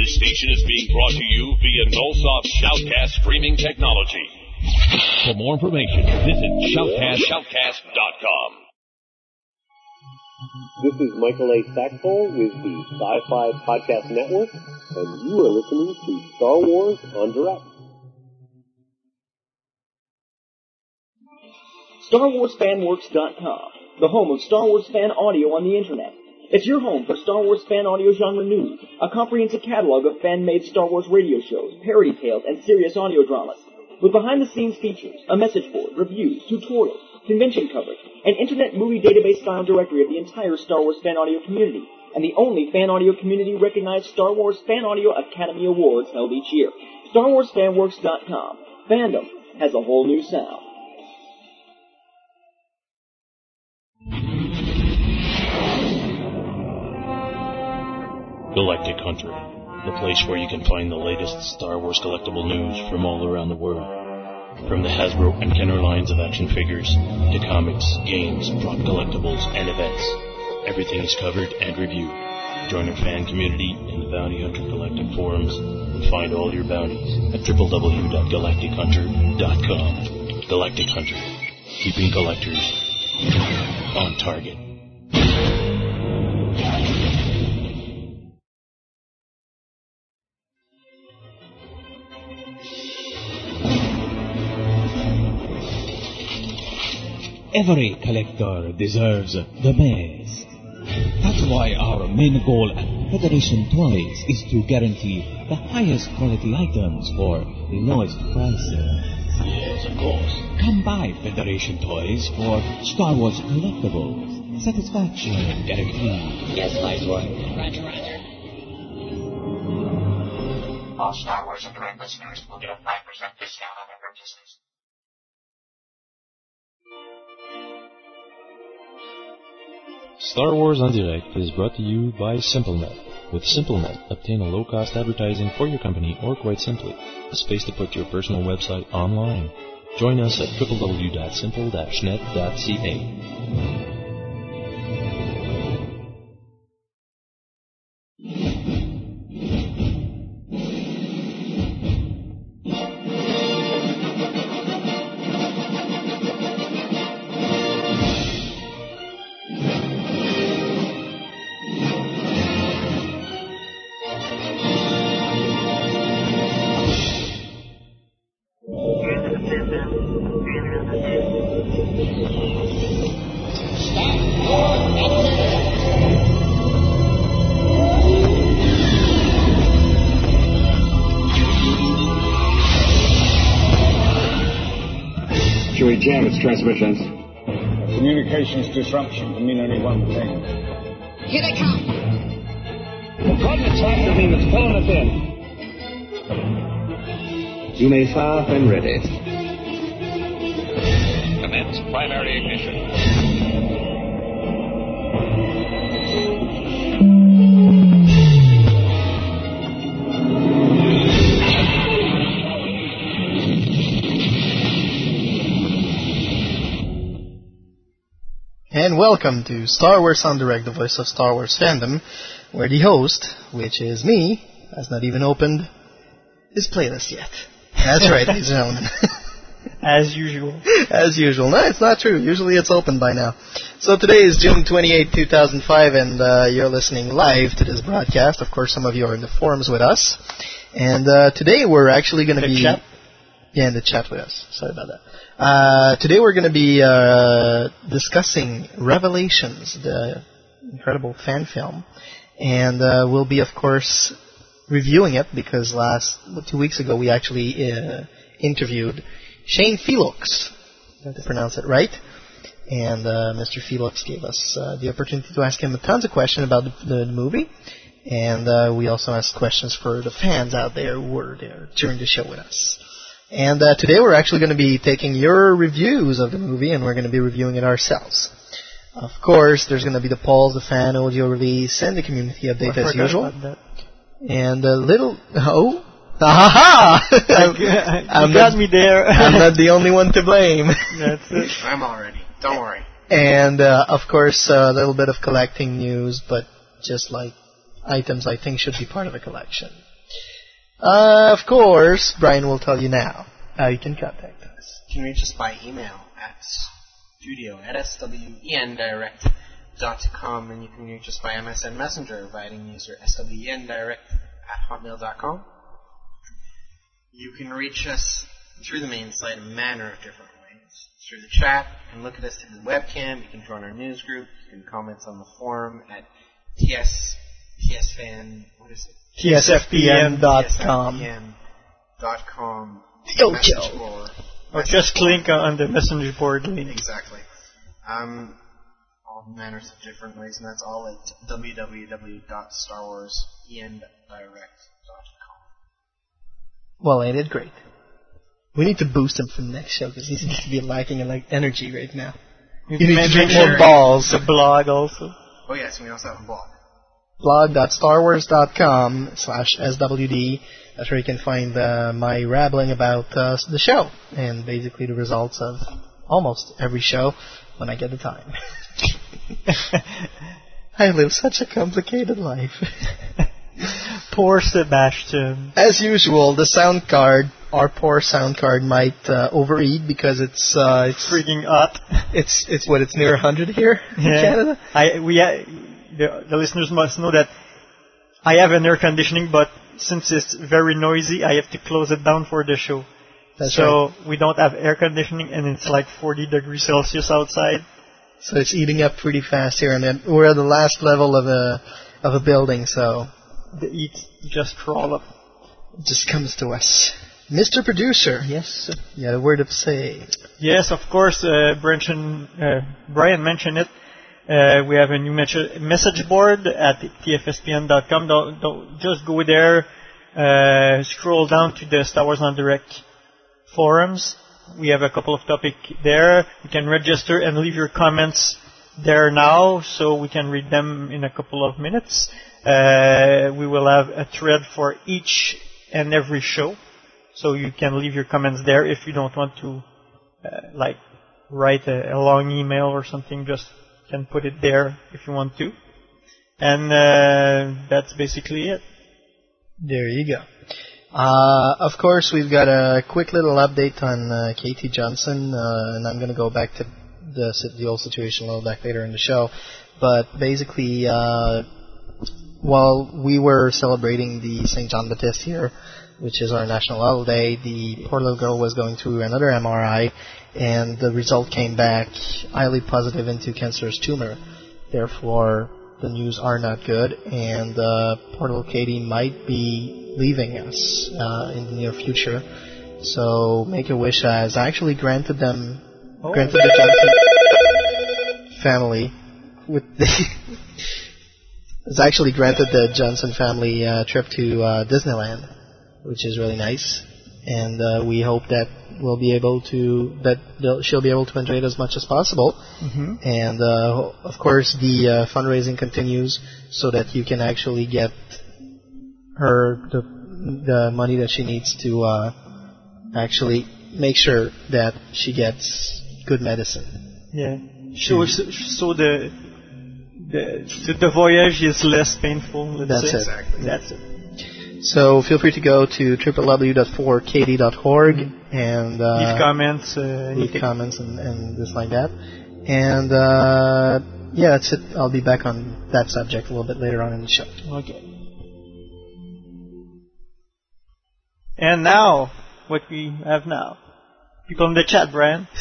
This station is being brought to you via Nullsoft Shoutcast streaming technology. For more information, visit shoutcast, shoutcast.com. This is Michael A. Stackpole with the Sci-Fi Podcast Network, and you are listening to Star Wars en Direct. StarWarsFanWorks.com, the home of Star Wars fan audio on the internet. It's your home for Star Wars fan audio genre news, a comprehensive catalog of fan-made Star Wars radio shows, parody tales, and serious audio dramas. With behind-the-scenes features, a message board, reviews, tutorials, convention coverage, an internet movie database style directory of the entire Star Wars fan audio community, and the only fan audio community recognized Star Wars Fan Audio Academy Awards held each year. StarWarsFanWorks.com. Fandom has a whole new sound. Galactic Hunter, the place where you can find the latest Star Wars collectible news from all around the world. From the Hasbro and Kenner lines of action figures to comics, games, prop collectibles, and events, everything is covered and reviewed. Join our fan community in the Bounty Hunter Collective forums and find all your bounties at www.galactichunter.com. Galactic Hunter, keeping collectors on target. Every collector deserves the best. That's why our main goal at Federation Toys is to guarantee the highest quality items for the lowest prices. Yes, of course. Come by Federation Toys for Star Wars collectibles. Satisfaction guaranteed. Yes, Viceroy. Roger, roger. All Star Wars en Direct listeners will get a 5% discount on their purchases. Star Wars en Direct is brought to you by SimpleNet. With SimpleNet, obtain a low-cost advertising for your company or quite simply, a space to put your personal website online. Join us at www.simple-net.ca. Should we jam its transmissions? Communications disruption can mean only one thing. Here they come. The coordinates master beam is pulling us in. You may fire when ready. Welcome to Star Wars en Direct, the voice of Star Wars fandom, where the host, which is me, has not even opened his playlist yet. That's right, ladies and gentlemen. As usual. As usual. No, it's not true. Usually it's open by now. So today is June 28, 2005, and uh, you're listening live to this broadcast. Of course, some of you are in the forums with us. And uh, today we're actually going to be... chat? Yeah, in the chat with us. Sorry about that. Uh, today we're going to be uh, discussing Revelations, the incredible fan film. And uh, we'll be, of course, reviewing it because last, two weeks ago, we actually uh, interviewed Shane Felix. I pronounce it right? And uh, Mr. Felix gave us uh, the opportunity to ask him tons of questions about the, the movie. And we also asked questions for the fans out there who were there during the show with us. And uh, today we're actually going to be taking your reviews of the movie and we're going to be reviewing it ourselves. Of course, there's going to be the polls, the fan audio release, and the community update as usual. And a little oh, aha! you got me there. I'm not the only one to blame. That's it. I'm all ready. Don't worry. And uh, of course, uh, a little bit of collecting news, but just like items I think should be part of a collection. Uh, of course, Brian will tell you now how you can contact us. You can reach us by email at studio at swendirect.com and you can reach us by MSN Messenger the user swendirect at hotmail.com. You can reach us through the main site in a manner of different ways. Through the chat, and look at us through the webcam, you can join our news group, you can comment on the forum at ts, tsfan, what is it? TSFPN.com. TSFPN.com. Yo, message Joe. Or just click on the messenger board link. Exactly. Um, all manners of different ways, and that's all at www.starwarsendirect.com. Well, ain't it great? We need to boost him for the next show because he seems to be lacking in like energy right now. You need to drink more balls. The blog also. Oh yes, we also have a blog. blog.starwars.com slash swd. That's where you can find uh, my rabbling about uh, the show and basically the results of almost every show when I get the time. I live such a complicated life. Poor Sebastian. As usual, the sound card, our poor sound card, might uh, overeat because it's uh, it's freaking hot. It's it's what it's near 100 here in Canada. I we uh, the, the listeners must know that I have an air conditioning, but since it's very noisy, I have to close it down for the show. That's so we don't have air conditioning, and it's like 40 degrees Celsius outside. So it's eating up pretty fast here, and then we're at the last level of a of a building, so The heat just crawl up. just comes to us. Mr. Producer, yes, you had a word to say. Yes, of course. Uh, Brian, uh, Brian mentioned it. Uh, we have a new message board at tfspn.com. Don't, don't just go there. Uh, scroll down to the Star Wars en Direct forums. We have a couple of topics there. You can register and leave your comments there now, so we can read them in a couple of minutes. Uh, we will have a thread for each and every show, so you can leave your comments there if you don't want to uh, like write a, a long email or something, just can put it there if you want to. And uh, that's basically it. There you go. Uh, of course, we've got a quick little update on uh, Katie Johnson, uh, and I'm going to go back to the, the old situation a little back later in the show. But basically, uh, while we were celebrating the St. John Baptist here, which is our national holiday, the poor little girl was going through another MRI, and the result came back highly positive into cancerous tumor. Therefore, the news are not good, and uh, poor little Katie might be leaving us uh, in the near future. So, Make a Wish has actually granted them, Oh. granted the Johnson family with the has actually granted the Johnson family uh, trip to uh, Disneyland, which is really nice, and uh, we hope that we'll be able to that she'll be able to enjoy it as much as possible. Mm-hmm. And uh, of course, the uh, fundraising continues so that you can actually get her the the money that she needs to uh, actually make sure that she gets good medicine. Yeah. So, so the, the the voyage is less painful. That's say. it. That's it. So feel free to go to www.4kd.org and uh, Leave comments. Uh, leave comments and, and just like that. And uh, yeah, that's it. I'll be back on that subject a little bit later on in the show. Okay. And now, what we have now. People in the chat, Brian.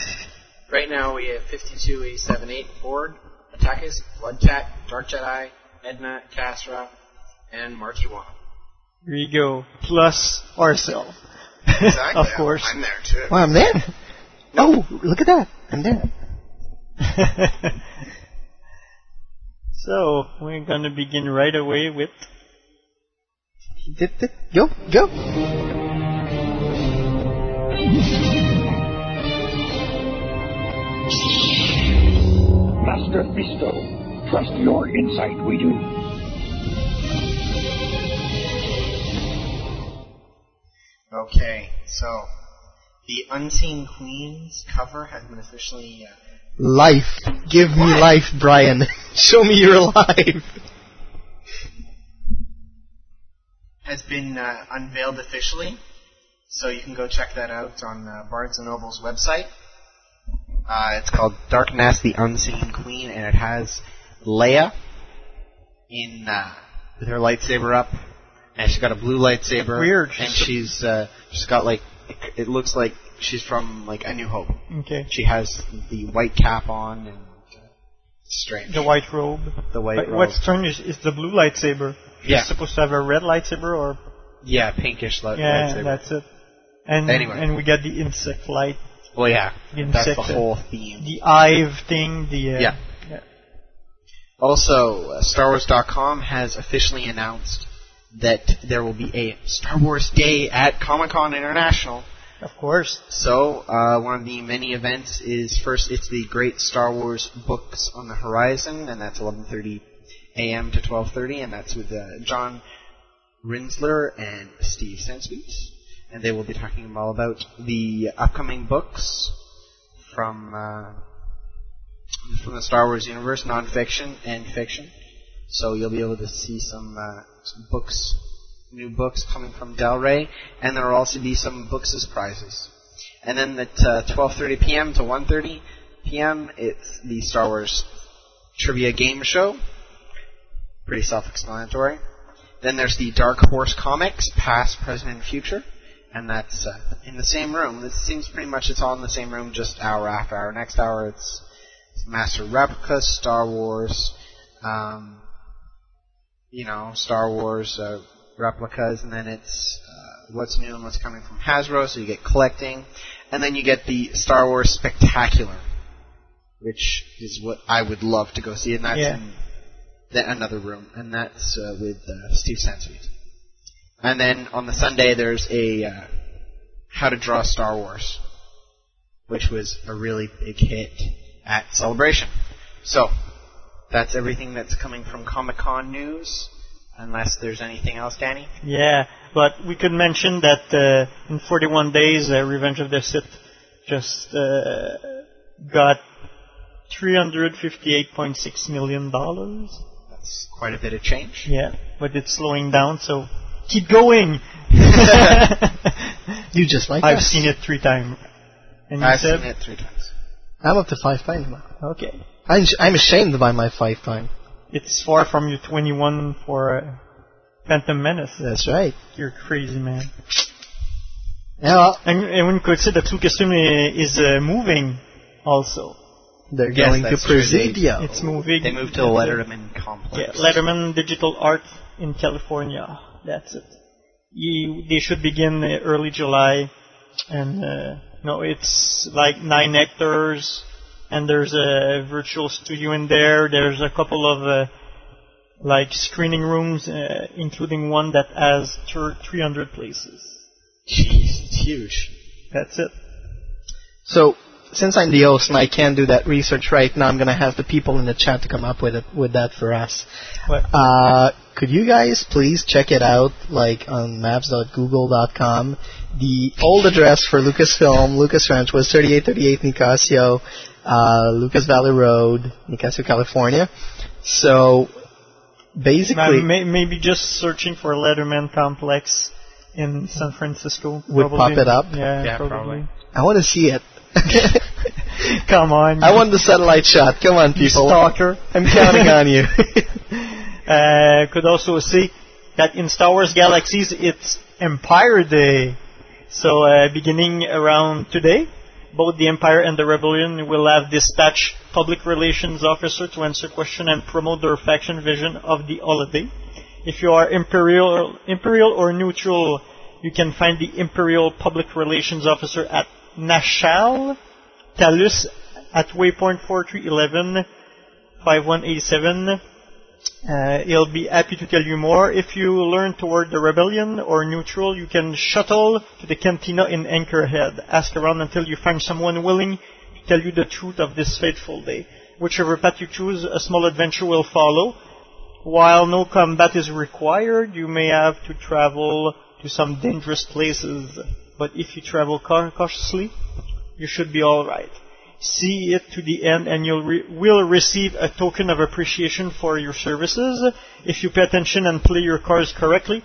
Right now we have 52878 Borg, Attackis, Blood Chat, Dark Jedi, Edna, Casra, and Marky One. Here you go. Plus Arcel. Exactly. of course. I'm there too. Well, I'm there. Oh, look at that. I'm there. so, we're gonna begin right away with Dip, dip. Go, go. Master Fisto, trust your insight, we do. Okay, so the Unseen Queens cover has been officially. Uh, Life. Give me life, Brian. Show me your life. has been uh, unveiled officially, so you can go check that out on uh, Barnes and Noble's website. Uh, it's called Dark Nest: The Unseen Queen, and it has Leia in uh, with her lightsaber up, and she's got a blue lightsaber. Weird. And she's uh, she's got like it looks like she's from like A New Hope. Okay. She has the white cap on and uh, strange. The white robe. The white But robe. What's strange is, is the blue lightsaber. Yeah. She's supposed to have a red lightsaber or Yeah, pinkish li- yeah, lightsaber. that's it. And Anyway. and we got the insect light. Well, yeah, The that's the whole theme. The Ive thing. The uh, Yeah. yeah. Also, uh, StarWars.com has officially announced that there will be a Star Wars Day at Comic Con International. Of course. So, uh, one of the many events is first, it's the Great Star Wars Books on the Horizon, and that's 11:30 a.m. to 12:30, and that's with uh, John Rinzler and Steve Sansweet, and they will be talking all about the upcoming books from uh, from the Star Wars universe, nonfiction and fiction. So you'll be able to see some, uh, some books, new books coming from Del Rey, and there will also be some books as prizes. And then at uh, 12:30 p.m. to 1:30 p.m. it's the Star Wars trivia game show. Pretty self-explanatory. Then there's the Dark Horse Comics, past, present, and future, and that's uh, in the same room. It seems pretty much it's all in the same room, just hour after hour. Next hour it's, Master Replicas, Star Wars, um, you know, Star Wars uh, replicas, and then it's uh, what's new and what's coming from Hasbro. So you get collecting, and then you get the Star Wars Spectacular, which is what I would love to go see, and that's Yeah. in the, another room, and that's uh, with uh, Steve Sansweet. And then on the Sunday, there's a uh, How to Draw Star Wars, which was a really big hit at Celebration. So, that's everything that's coming from Comic Con news. Unless there's anything else, Danny? Yeah, but we could mention that uh, in 41 days, uh, Revenge of the Sith just uh, got 358.6 million dollars. That's quite a bit of change. Yeah, but it's slowing down, so keep going. You just like I've us. seen it three times. And I've said, seen it three times. I'm up to five times now. okay, I'm, I'm ashamed by my five time. it's far from your 21 for uh, Phantom Menace. That's right. You're crazy, man. Yeah, well, And, and when you consider that Lucasfilm i- is uh, moving, also. they're Yes, going to that's true. Presidio. It's moving. They moved to the Letterman complex. Yeah, Letterman Digital Art in California. That's it. You, they should begin uh, early July, and uh, no, it's like nine hectares, and there's a virtual studio in there. There's a couple of uh, like screening rooms, uh, including one that has thir- 300 places. Jeez, it's huge. That's it. So, since I'm the host and I can't do that research right now, I'm going to have the people in the chat to come up with it with that for us. What? Uh, could you guys please check it out, like on maps.google.com? The old address for Lucasfilm, Lucas Ranch, was 3838 Nicasio, uh, Lucas Valley Road, Nicasio, California. So, basically, may, maybe just searching for Letterman Complex in San Francisco Would probably. pop it up? Yeah, Yeah, probably. probably. I want to see it. Come on. I want the satellite shot. Come on, you people. stalker. I'm counting on you. uh, could also see that in Star Wars Galaxies it's Empire Day. So uh, beginning around today, both the Empire and the Rebellion will have dispatched public relations officer to answer questions and promote their faction vision of the holiday. If you are Imperial, Imperial or neutral, you can find the Imperial Public Relations Officer at Nashal Talus at waypoint 4311 5187. Uh, he'll be happy to tell you more. If you learn toward the rebellion or neutral, you can shuttle to the cantina in Anchorhead. Ask around until you find someone willing to tell you the truth of this fateful day. Whichever path you choose, a small adventure will follow. While no combat is required, you may have to travel to some dangerous places. But if you travel cautiously, you should be alright. See it to the end and you re- will receive a token of appreciation for your services. If you pay attention and play your cards correctly,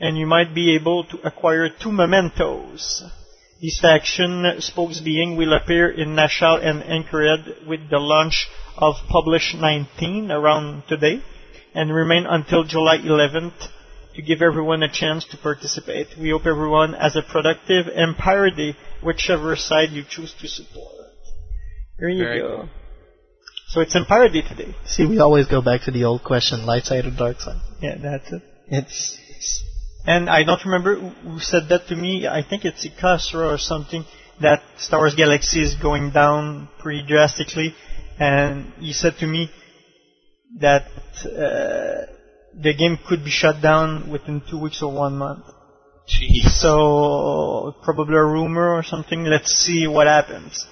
and you might be able to acquire two mementos. This faction spokes being will appear in Nashal and Anchorhead with the launch of Publish 19 around today and remain until July 11th to give everyone a chance to participate. We hope everyone has a productive Empire Day, whichever side you choose to support. There you Very go. cool. So it's Empire Day today. See, we always go back to the old question: light side or dark side? Yeah, that's it. It's, it's And I don't remember who said that to me. I think it's Ikasra or something that Star Wars Galaxy is going down pretty drastically. And he said to me that uh, the game could be shut down within two weeks or one month. So probably a rumor or something. Let's see what happens.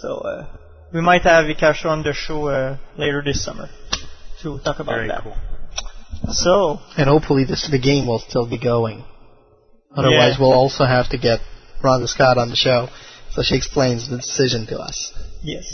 So uh, we might have Ikasra on the show uh, later this summer to talk about Very that. cool. So and hopefully this the game will still be going. Otherwise, Yeah. we'll also have to get Rhonda Scott on the show so she explains the decision to us. yes.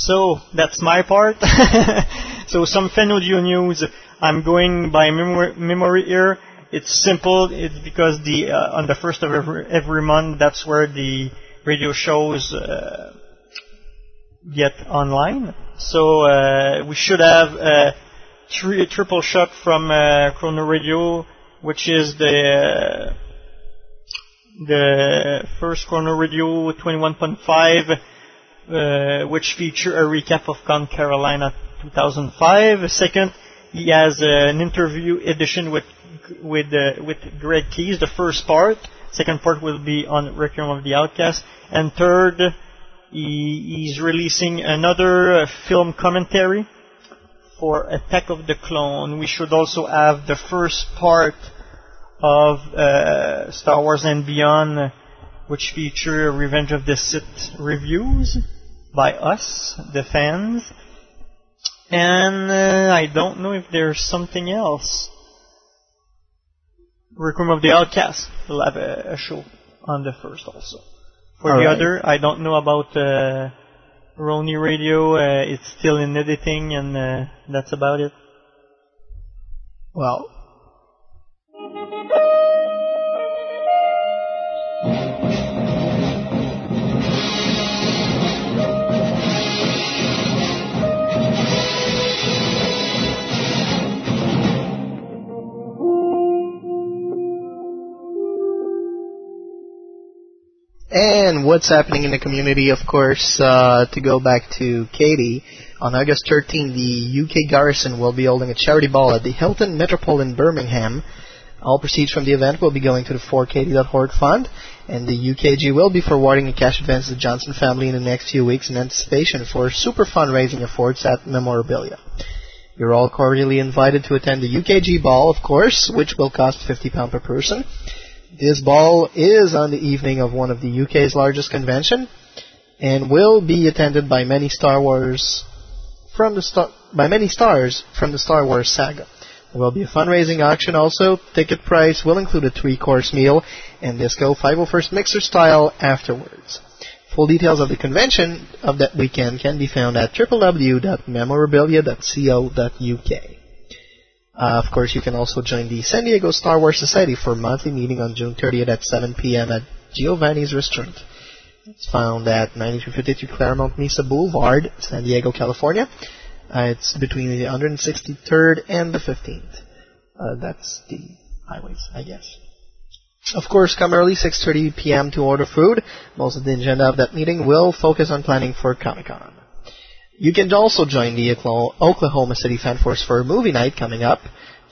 So that's my part. so some fan audio news. I'm going by memory, here. It's simple. It's because the uh, on the first of every, every month, that's where the radio shows uh, get online. So uh, we should have a, tri- a triple shot from uh, Chrono Radio, which is the the first Chrono Radio 21.5, uh, which feature a recap of Con Carolina 2005. Second, he has uh, an interview edition with with uh, with Greg Keyes, the first part. Second part will be on Requiem of the Outcast. And third, he, he's releasing another uh, film commentary for Attack of the Clone. We should also have the first part of uh, Star Wars and Beyond, uh, which feature Revenge of the Sith reviews by us, the fans. And uh, I don't know if there's something else. Requiem of the Outcast will have a, a show on the first also. For All the right. other, I don't know about uh, Roni Radio. Uh, it's still in editing, and uh, that's about it. Well, And what's happening in the community, of course, uh, to go back to Katie, on August 13, the UK Garrison will be holding a charity ball at the Hilton Metropole in Birmingham. All proceeds from the event will be going to the 4KD.org fund, and the UKG will be forwarding a cash advance to the Johnson family in the next few weeks in anticipation for super fundraising efforts at Memorabilia. You're all cordially invited to attend the UKG ball, of course, which will cost £50 per person. This ball is on the evening of one of the UK's largest convention and will be attended by many Star Wars from the star- by many stars from the Star Wars saga. There will be a fundraising auction also. Ticket price will include a three-course meal and disco 501st mixer style afterwards. Full details of the convention of that weekend can be found at www.memorabilia.co.uk. Uh, of course, you can also join the San Diego Star Wars Society for a monthly meeting on June 30th at 7 p.m. at Giovanni's Restaurant. It's found at 9252 Clairemont Mesa Boulevard, San Diego, California. Uh, it's between the 163rd and the 15th. Uh, that's the highways, I guess. Of course, come early 6:30 p.m. to order food. Most of the agenda of that meeting will focus on planning for Comic-Con. You can also join the Oklahoma City Fan Force for a movie night coming up.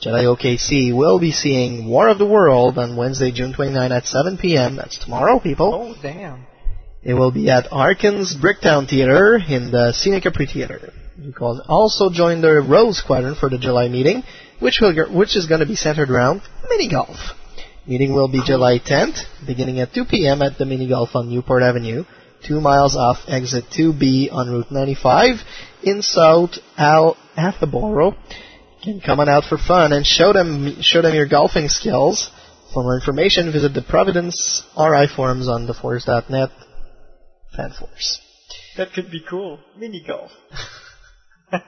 Jedi OKC will be seeing War of the World on Wednesday, June 29 at 7 p.m. That's tomorrow, people. Oh, damn. It will be at Harkins Bricktown Theater in the Scenic Capri Theater. You can also join the Rose Squadron for the July meeting, which will which is going to be centered around mini golf. Meeting will be July 10th, beginning at 2 p.m. at the mini golf on Newport Avenue, two miles off exit 2B on Route 95 in South Al Attleboro. You can come on out for fun and show them show them your golfing skills. For more information, visit the Providence RI forums on theforce.net. FanForce. That could be cool. Mini golf.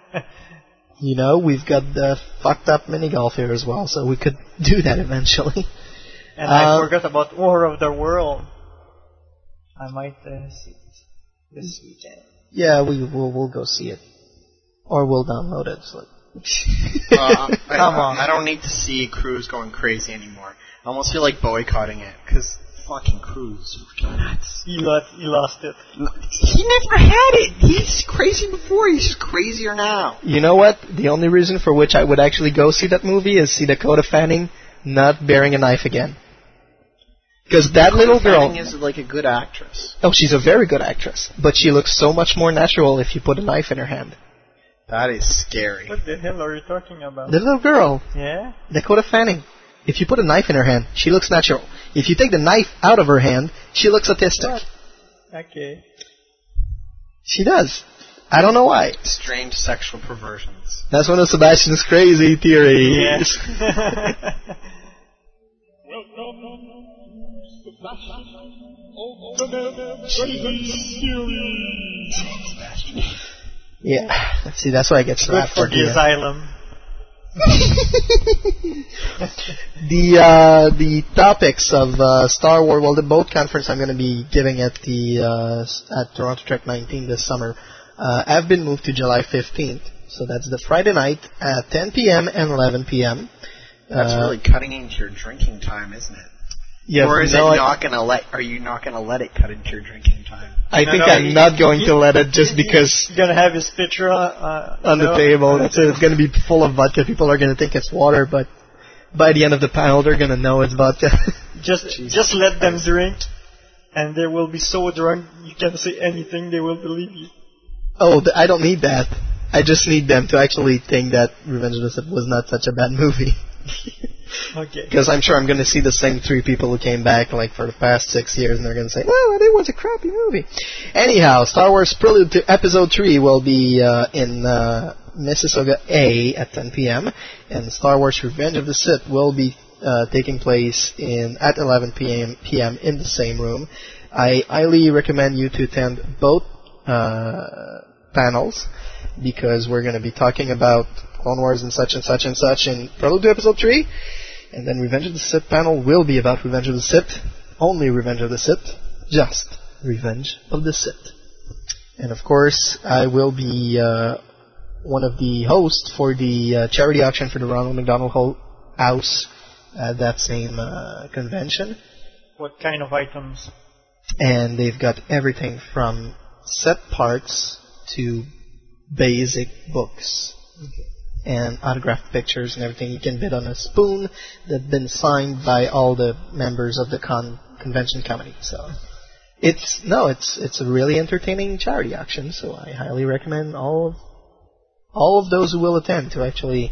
You know, we've got the fucked up mini golf here as well, so we could do that eventually. And I Uh, forgot about War of the World. I might uh, see this this weekend. Yeah, we will we'll go see it, or we'll download it. So. Uh, I, Come on. I don't need to see Cruise going crazy anymore. I almost feel like boycotting it because fucking Cruise, fucking nuts. He lost, he lost it. He never had it. He's crazy before. He's just crazier now. You know what? The only reason for which I would actually go see that movie is see Dakota Fanning not bearing a knife again. Because that little girl. Fanning is like a good actress. Oh, she's a very good actress, but she looks so much more natural if you put a knife in her hand. That is scary. What the hell are you talking about? The little girl, Yeah? Dakota Fanning. If you put a knife in her hand, she looks natural. If you take the knife out of her hand, she looks autistic. Okay. She does. I don't know why. Strange sexual perversions. That's one of Sebastian's crazy theories. Yeah. Yeah. See, that's why I get Good slapped. for the the, asylum. the uh, the topics of uh, Star Wars, well, the boat conference I'm going to be giving at the uh, at Toronto Trek 19 this summer, uh, have been moved to July 15th. So that's the Friday night at 10 p.m. and 11 p.m. That's Uh, really cutting into your drinking time, isn't it? Yeah, or is no, it not gonna let? Are you not gonna let it cut into your drinking time? I No, think no, I'm he- not going he- to let it just because He's gonna have his picture on, uh, on the no. table. That's it. It's going to be full of vodka. People are going to think it's water, but by the end of the panel, they're going to know it's vodka. Just, just let them drink, and they will be so drunk you can't say anything. They will believe you. oh, I don't need that. I just need them to actually think that Revenge of the Sith was not such a bad movie. Okay. Because I'm sure I'm going to see the same three people who came back like for the past six years, and they're going to say, "Well, it was a crappy movie." Anyhow, Star Wars Prelude to Episode Three will be uh, in uh, Mississauga A at 10 p.m., and Star Wars Revenge of the Sith will be uh, taking place in at 11 p.m. p.m. in the same room. I highly recommend you to attend both uh, panels because we're going to be talking about Clone Wars and such and such and such in Prelude to Episode 3. And then Revenge of the Sith panel will be about Revenge of the Sith. Only Revenge of the Sith. Just Revenge of the Sith. And of course, I will be uh, one of the hosts for the uh, charity auction for the Ronald McDonald Ho- House at that same uh, convention. What kind of items? And they've got everything from set parts to basic books and autographed pictures and everything. You can bid on a spoon that's been signed by all the members of the con- convention committee. So it's no, it's it's a really entertaining charity auction. So I highly recommend all of all of those who will attend to actually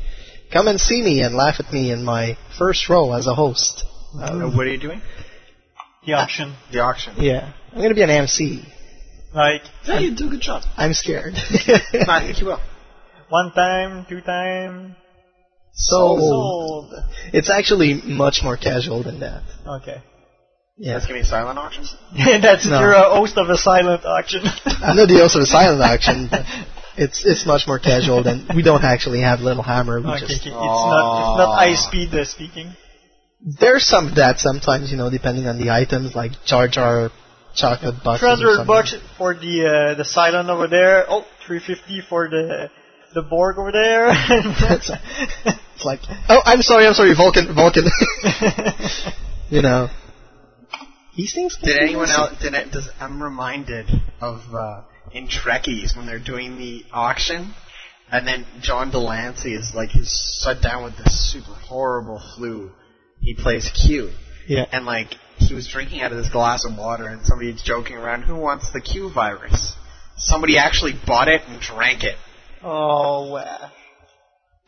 come and see me and laugh at me in my first role as a host. Uh, what are you doing? The auction. The auction. Yeah, I'm gonna be an MC. Like, Yeah, you do a good job. I'm scared. I think you will. One time, two time, Sold. sold. It's actually much more casual than that. Okay. Yeah. That's gonna be silent auctions. That's No. you're a host of a silent auction. I know the host of a silent auction, it's it's much more casual than we don't actually have Little Hammer. We okay, just okay. It's not it's not high speed uh, speaking. there's some of that sometimes, you know, depending on the items like Jar Jar chocolate bucks. or 300 bucks for the uh, the silent over there. Oh, 350 for the the Borg over there. it's, it's like, oh, I'm sorry, I'm sorry, Vulcan, Vulcan. you know, these things. Did anyone else? Did it, does, I'm reminded of uh, in Trekkies when they're doing the auction, and then John de Lancie is like he's shut down with this super horrible flu. He plays Q, Yeah. and like he was drinking out of this glass of water, and somebody's joking around, "Who wants the Q virus?" Somebody actually bought it and drank it. Oh wow.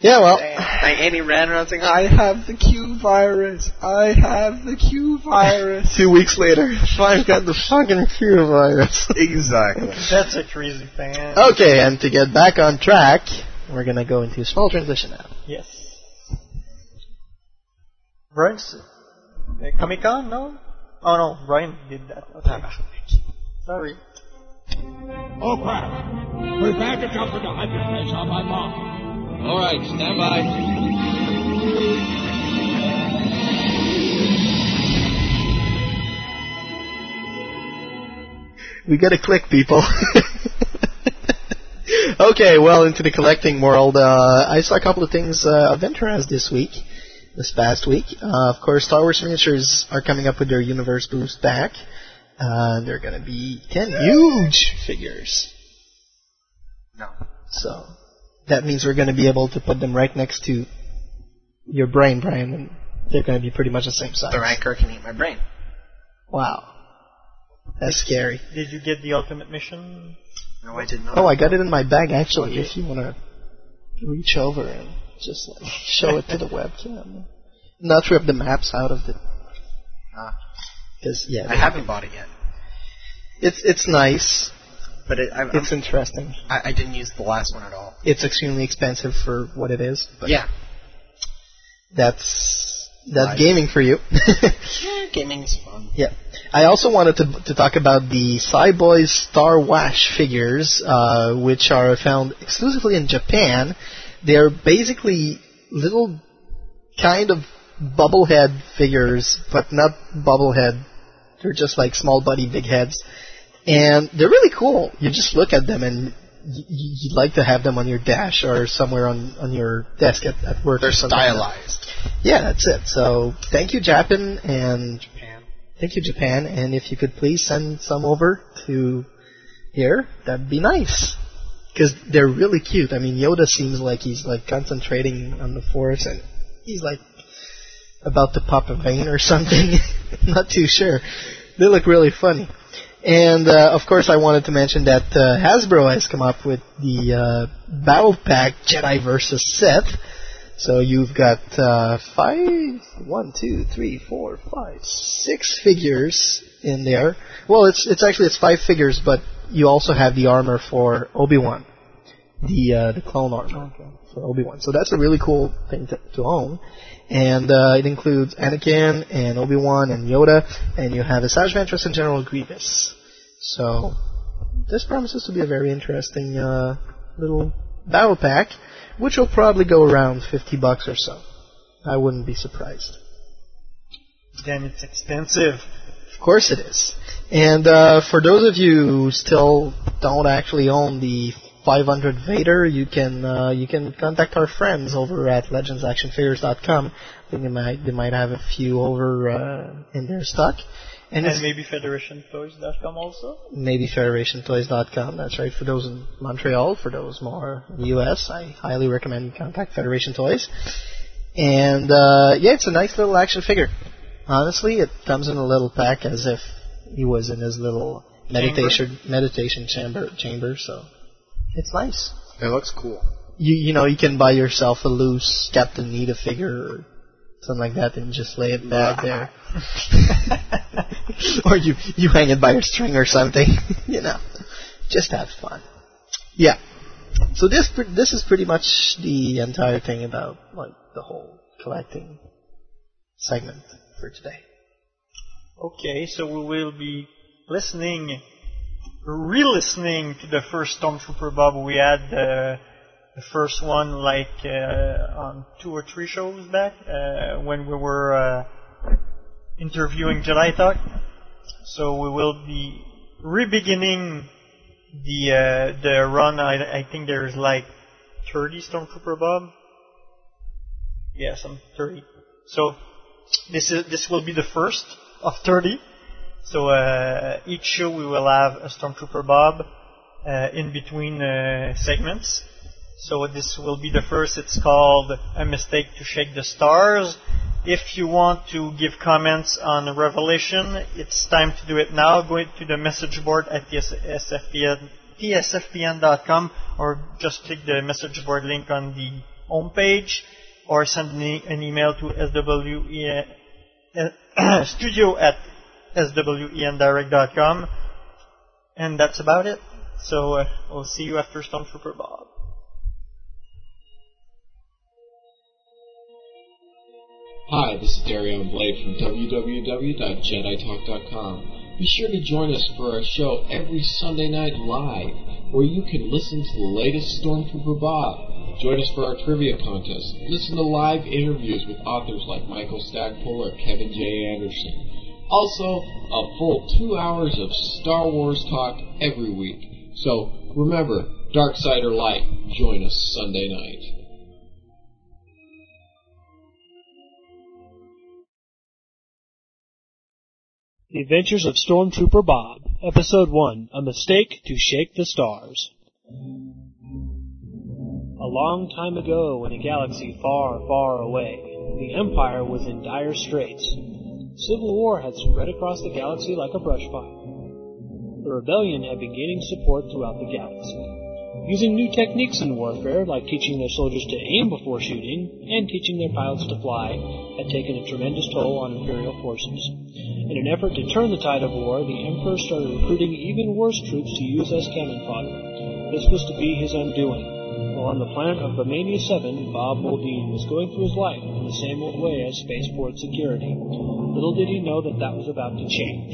Yeah, well, Like, and he ran around saying, "I have the Q virus. I have the Q virus." two weeks later, I've got the fucking Q virus. exactly. That's a crazy fan. Okay, and to get back on track, we're gonna go into a small transition now. Yes. Bronx, Uh, Comic Con, no? Oh no, Brian did that. Okay. Sorry. Oh crap! Prepare to jump into hyperspace on my mark. All right, stand by. We gotta click, people. okay, well, into the collecting world, uh, I saw a couple of things uh, of interest this week, this past week. Uh, of course, Star Wars Miniatures are coming up with their Universe Boost back. Uh, they're gonna be 10 huge figures. No. So, that means we're gonna be able to put them right next to your brain, Brian, and they're gonna be pretty much the same size. The Rancor can eat my brain. Wow. That's scary. Did you get the ultimate mission? No, I did not. Oh, I got it in my bag actually. If you want to reach over and just like show it to the webcam, not rip the maps out of it. Ah. Yeah, I haven't bought it yet. It's it's nice. But it, I'm, It's interesting. I, I didn't use the last one at all. It's extremely expensive for what it is. But Yeah. That's that's Nice. gaming for you. Yeah, gaming's fun. Yeah. I also wanted to to talk about the Cyboys Star Wash figures, uh, which are found exclusively in Japan. They are basically little kind of bubblehead figures, but not bubblehead. They're just like small buddy big heads. And they're really cool. You just look at them and y- you'd like to have them on your dash or somewhere on, on your desk at, at work. They're or something stylized. Yeah, that's it. So thank you, Japan, and Japan. thank you, Japan. And if you could please send some over to here, that'd be nice. Because they're really cute. I mean, Yoda seems like he's like concentrating on the Force, and he's like about to pop a vein or something. Not too sure. They look really funny. And uh, of course, I wanted to mention that uh, Hasbro has come up with the uh, Battle Pack Jedi versus Sith. So you've got uh, five, one, two, three, four, five, six figures in there. Well, it's it's actually it's five figures, but you also have the armor for Obi Wan, the uh, the clone armor for Obi Wan. So that's a really cool thing to, to own, and uh, it includes Anakin and Obi Wan and Yoda, and you have Asajj Ventress and General Grievous. So this promises to be a very interesting uh, little battle pack, which will probably go around 50 bucks or so. I wouldn't be surprised. Then it's expensive. Of course it is. And uh, for those of you who still don't actually own the 500 Vader, you can uh, you can contact our friends over at legendsactionfigures.com. I think they might they might have a few over uh, in their stock. And, it's- maybe FederationToys.com also? maybe FederationToys.com. That's right. For those in Montreal, for those more in the U.S., I highly recommend you contact Federation Toys. And uh, yeah, it's a nice little action figure. Honestly, it comes in a little pack as if he was in his little meditation meditation chamber chamber. So it's nice. It looks cool. You you know you can buy yourself a loose Captain Needa figure or something like that and just lay it back there. or you you hang it by a string or something. you know, just have fun. Yeah. So this pre- this is pretty much the entire thing about like the whole collecting segment for today. Okay, so we will be listening, re-listening to the first Stormtrooper Bob we had. Uh, the first one, like uh, on two or three shows back, uh, when we were uh, interviewing Jedi Talk. So we will be re-beginning the uh, the run. I, I think there's like 30 Stormtrooper Bob. Yeah, some 30. So this is this will be the first of 30. So uh, each show we will have a Stormtrooper Bob uh, in between uh, segments. So this will be the first. It's called A Mistake to Shake the Stars. If you want to give comments on Revelation, it's time to do it now. Go to the message board at tsfpn.com or just click the message board link on the home page or send me an email to SWE, studio at swendirect.com. And that's about it. So uh, we'll see you after Stormtrooper Bob. Hi, this is Darion Blade from www.jeditalk.com. Be sure to join us for our show every Sunday night live, where you can listen to the latest Stormtrooper Bob. Join us for our trivia contest. Listen to live interviews with authors like Michael Stackpole or Kevin J. Anderson. Also, a full two hours of Star Wars talk every week. So, remember, dark side or light, join us Sunday night. The Adventures of Stormtrooper Bob, Episode 1 A Mistake to Shake the Stars. A long time ago, in a galaxy far, far away, the Empire was in dire straits. Civil war had spread across the galaxy like a brush fire. The rebellion had been gaining support throughout the galaxy. Using new techniques in warfare, like teaching their soldiers to aim before shooting, and teaching their pilots to fly, had taken a tremendous toll on Imperial forces. In an effort to turn the tide of war, the Emperor started recruiting even worse troops to use as cannon fodder. This was to be his undoing. On the planet of Bamania 7, Bob Muldoon was going through his life in the same old way as spaceport security. Little did he know that that was about to change.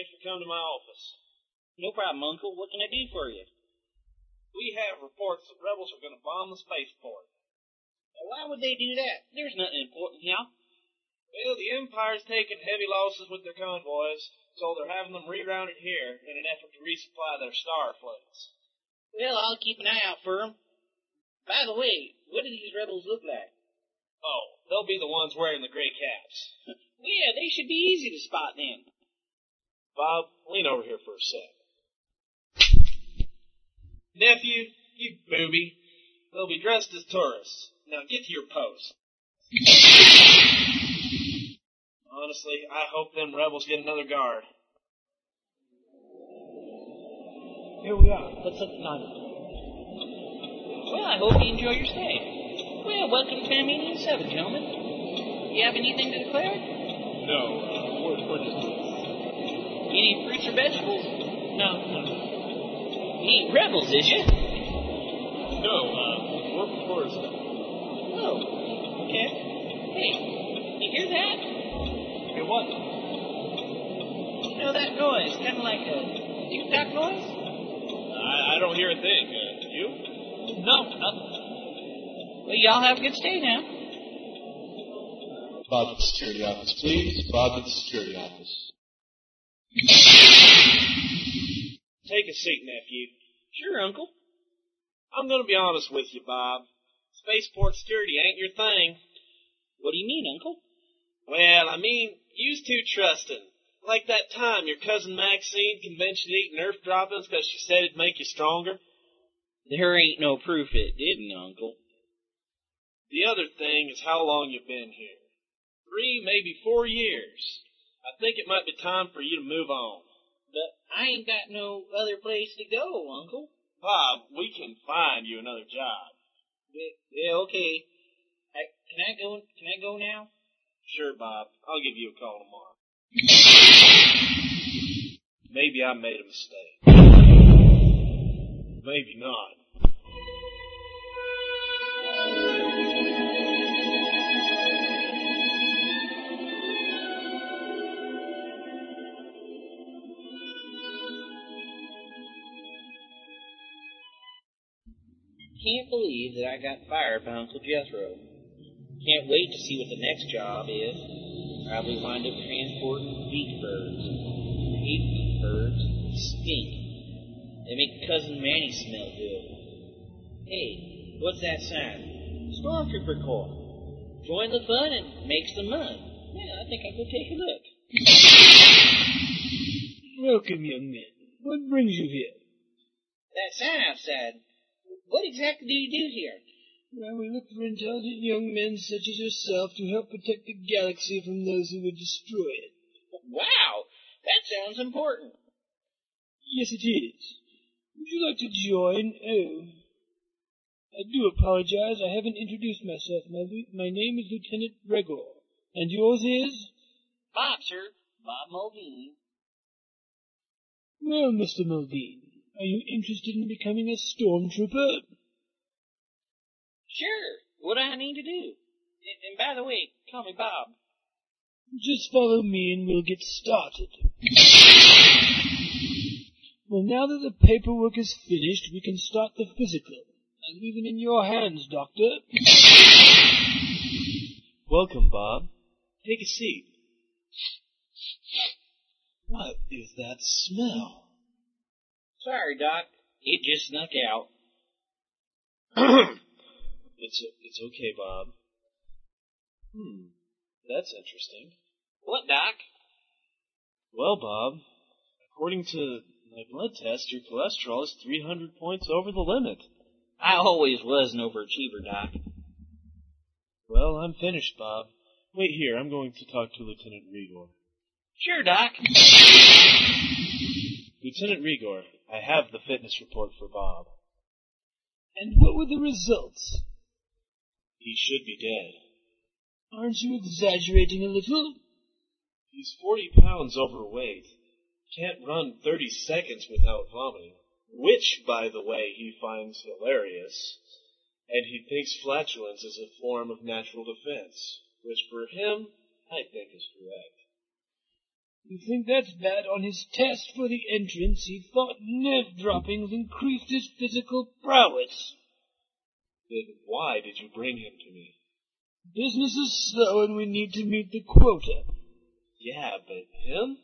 Thanks for coming to my office. No problem, Uncle. What can I do for you? We have reports that rebels are going to bomb the spaceport. Now, why would they do that? There's nothing important here. Well, the Empire's taking heavy losses with their convoys, so they're having them rerouted here in an effort to resupply their star fleets. Well, I'll keep an eye out for 'em. By the way, what do these rebels look like? Oh, they'll be the ones wearing the gray caps. Yeah, they should be easy to spot then. Bob, lean over here for a sec. Nephew, you booby. They'll be dressed as tourists. Now get to your post. Honestly, I hope them rebels get another guard. Here we are. Let's set the timer. Well, I hope you enjoy your stay. Well, welcome to Faminian 7, gentlemen. You have anything to declare? No, uh, we're, we're just Any fruits or vegetables? No, no. You ain't rebels, is you? No, uh, we're tourists. Oh, okay. Hey, you hear that? Hear what? You know that noise, kind of like a tick-tock noise? I, I don't hear a thing. Uh, you? No, nothing. Well, y'all have a good stay now. Bob at the security office, please. Bob at the security office. Take a seat, nephew. Sure, Uncle. I'm gonna be honest with you, Bob. Spaceport security ain't your thing. What do you mean, Uncle? Well, I mean, you's too trusting. Like that time your cousin Maxine convinced you to eat Nerf droppings because she said it'd make you stronger. There ain't no proof it didn't, Uncle. The other thing is how long you've been here. Three, maybe four years. I think it might be time for you to move on. But I ain't got no other place to go, Uncle. Bob, we can find you another job. Yeah, okay. I, can I go? Can I go now? Sure, Bob. I'll give you a call tomorrow. Maybe I made a mistake. Maybe not. Can't believe that I got fired by Uncle Jethro. Can't wait to see what the next job is. Probably wind up transporting beef birds. Beef birds. Stink. They make Cousin Manny smell good. Hey, what's that sign? Stormtrooper Corps. Join the fun and make some money. Yeah, I think I'll go take a look. Welcome, young man. What brings you here? That sign outside. What exactly do you do here? Well, we look for intelligent young men such as yourself to help protect the galaxy from those who would destroy it. Wow, that sounds important. Yes, it is. Would you like to join? Oh. I do apologize. I haven't introduced myself. My, my name is Lieutenant Gregor. And yours is? Bob, sir. Bob Mulvine. Well, Mr. Mulvine, are you interested in becoming a stormtrooper? Sure. What do I need to do? And by the way, call me Bob. Just follow me and we'll get started. Well, now that the paperwork is finished, we can start the physical. I leave it in your hands, Doctor. Welcome, Bob. Take a seat. What is that smell? Sorry, Doc. It just snuck out. it's it's okay, Bob. Hmm, that's interesting. What, Doc? Well, Bob, according to my blood test, your cholesterol is 300 points over the limit. I always was an overachiever, Doc. Well, I'm finished, Bob. Wait here, I'm going to talk to Lieutenant Rigor. Sure, Doc. Lieutenant Rigor, I have the fitness report for Bob. And what were the results? He should be dead. Aren't you exaggerating a little? He's 40 pounds overweight. Can't run 30 seconds without vomiting. Which, by the way, he finds hilarious. And he thinks flatulence is a form of natural defense. Which for him, I think is correct. You think that's bad? On his test for the entrance, he thought Nerf droppings increased his physical prowess. Then why did you bring him to me? Business is slow and we need to meet the quota. Yeah, but him?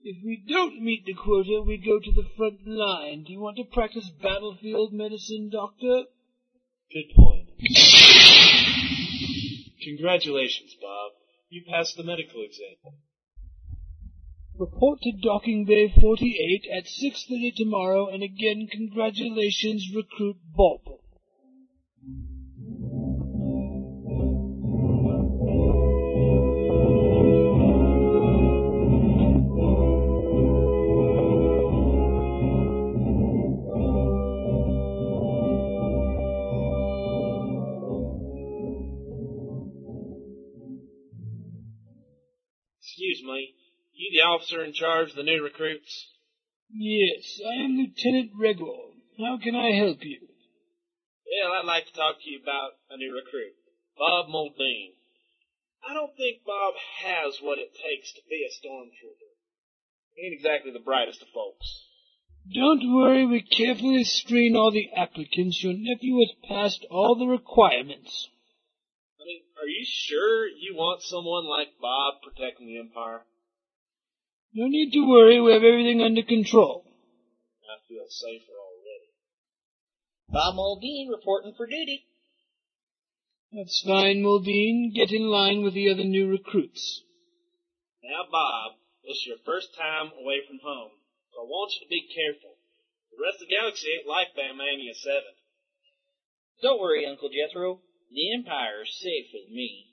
If we don't meet the quota, we go to the front line. Do you want to practice battlefield medicine, Doctor? Good point. Congratulations, Bob. You passed the medical exam. Report to Docking Bay 48 at 6.30 tomorrow, and again, congratulations, Recruit Bob. The officer in charge of the new recruits? Yes, I am Lieutenant Regor. How can I help you? Well, I'd like to talk to you about a new recruit, Bob Muldoon. I don't think Bob has what it takes to be a stormtrooper. He ain't exactly the brightest of folks. Don't worry, we carefully screen all the applicants. Your nephew has passed all the requirements. I mean, are you sure you want someone like Bob protecting the Empire? No need to worry, we have everything under control. I feel safer already. Bob Muldoon reporting for duty. That's fine, Muldoon. Get in line with the other new recruits. Now, Bob, this is your first time away from home, so I want you to be careful. The rest of the galaxy ain't like Bamania 7. Don't worry, Uncle Jethro. The Empire's safe with me.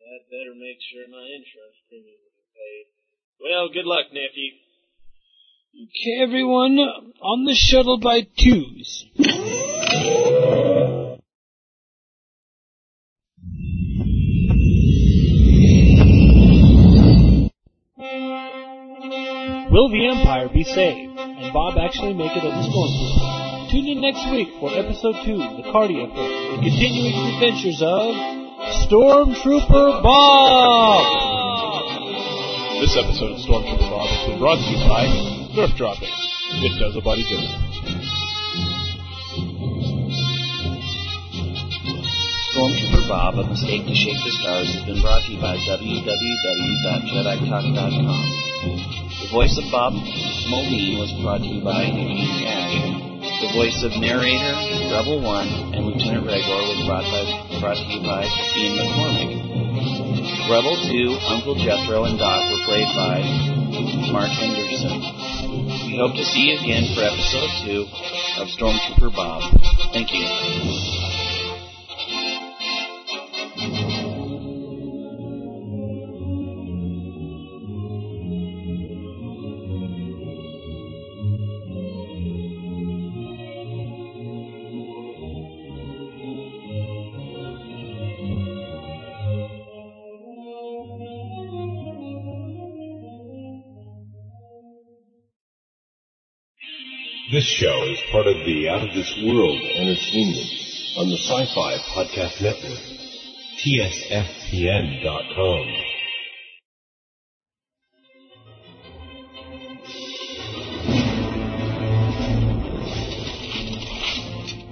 I'd better make sure my insurance premium will be paid. Well, good luck, nephew. Okay, everyone, on the shuttle by twos. Will the Empire be saved, and Bob actually make it as a stormtrooper? Tune in next week for episode 2, The Cardia Effect, the continuing adventures of Stormtrooper Bob! This episode of Stormtrooper Bob has been brought to you by Nerf Droppings. It does a body good. Stormtrooper Bob, A Mistake to Shake the Stars has been brought to you by www.jeditalk.com. The voice of Bob Muldoon was brought to you by Eugene Cash. The voice of narrator, Rebel One, and Lieutenant Regor was brought, by, brought to you by Ian McCormick. Rebel 2, Uncle Jethro, and Doc were played by Mark Henderson. We hope to see you again for episode 2 of Stormtrooper Bob. Thank you. This show is part of the Out of This World Entertainment on the Sci-Fi Podcast Network. TSFPN.com.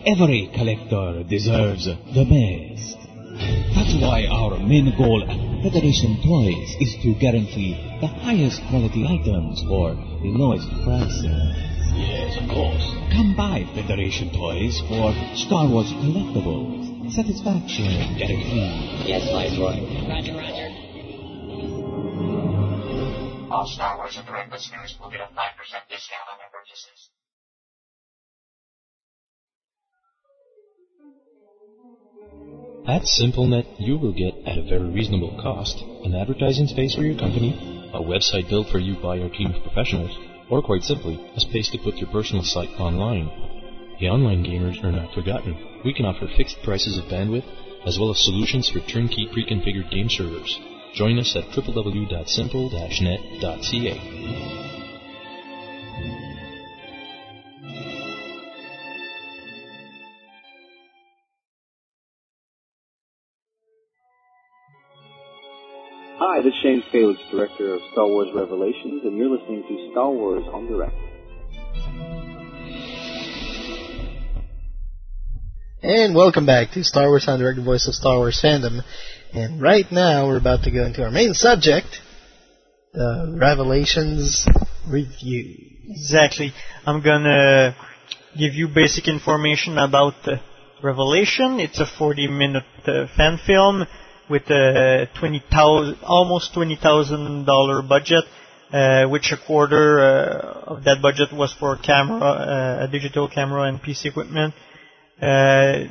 Every collector deserves the best. That's why our main goal at Federation Toys is to guarantee the highest quality items for the lowest prices. Yes, of course. Come by Federation Toys for Star Wars collectibles. Satisfaction guaranteed. Yes, Viceroy. Roger, roger. All Star Wars en Direct listeners will get a 5% discount on their purchases. At SimpleNet, you will get, at a very reasonable cost, an advertising space for your company, a website built for you by our team of professionals, or quite simply, a space to put your personal site online. The online gamers are not forgotten. We can offer fixed prices of bandwidth, as well as solutions for turnkey pre-configured game servers. Join us at www.simple-net.ca. this is Shane Felix, Director of Star Wars Revelations, and you're listening to Star Wars en Direct. And welcome back to Star Wars en Direct, the voice of Star Wars fandom. And right now we're about to go into our main subject, the Revelations review. Exactly. I'm gonna give you basic information about uh, Revelation. It's a 40 minute uh, fan film with a 20,000, almost $20,000 budget, uh, which a quarter uh, of that budget was for camera, uh, a digital camera and PC equipment. Uh,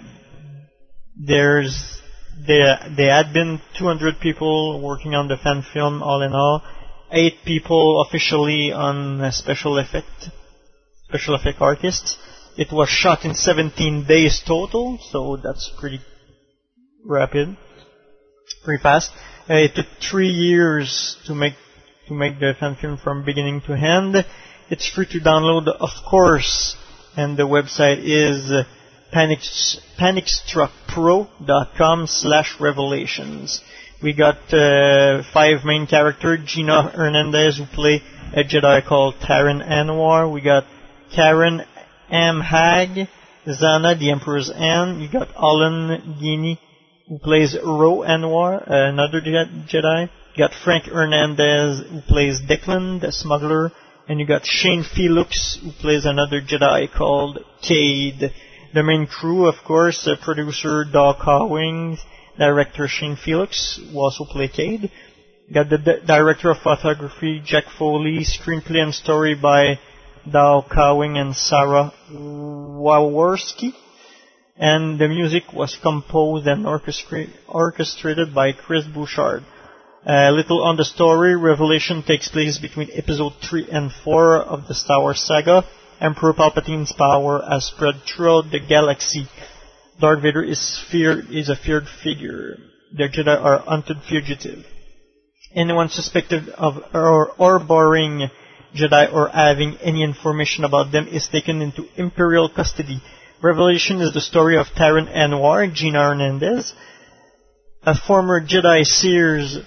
there's there there had been 200 people working on the fan film all in all, eight people officially on special effect special effect artists. It was shot in 17 days total, so that's pretty rapid pretty fast. Uh, it took three years to make to make the fan film from beginning to end. It's free to download, of course, and the website is panic, panicstruckpro.com slash revelations. We got uh, five main characters, Gina Hernandez, who play a Jedi called Taryn Anwar. We got Karen M. Hag, Zana, the Emperor's Hand. You got Holland Gedney, who plays Ro Anwar, another Jedi. You got Frank Hernandez, who plays Declan, the smuggler. And you got Shane Felix, who plays another Jedi called Cade. The main crew, of course, uh, producer Doc Howing, director Shane Felix, who also play Cade. You got the d- director of photography, Jack Foley, screenplay and story by Dow Cowing and Sarah Waworski and the music was composed and orchestrated by Chris Bouchard. A little on the story, Revelation takes place between episode 3 and 4 of the Star Wars saga. Emperor Palpatine's power has spread throughout the galaxy. Darth Vader is feared is a feared figure. The Jedi are hunted fugitive. Anyone suspected of or, or boring Jedi or having any information about them is taken into Imperial custody Revelation is the story of Taryn Anwar, Gina Hernandez, a former Jedi seers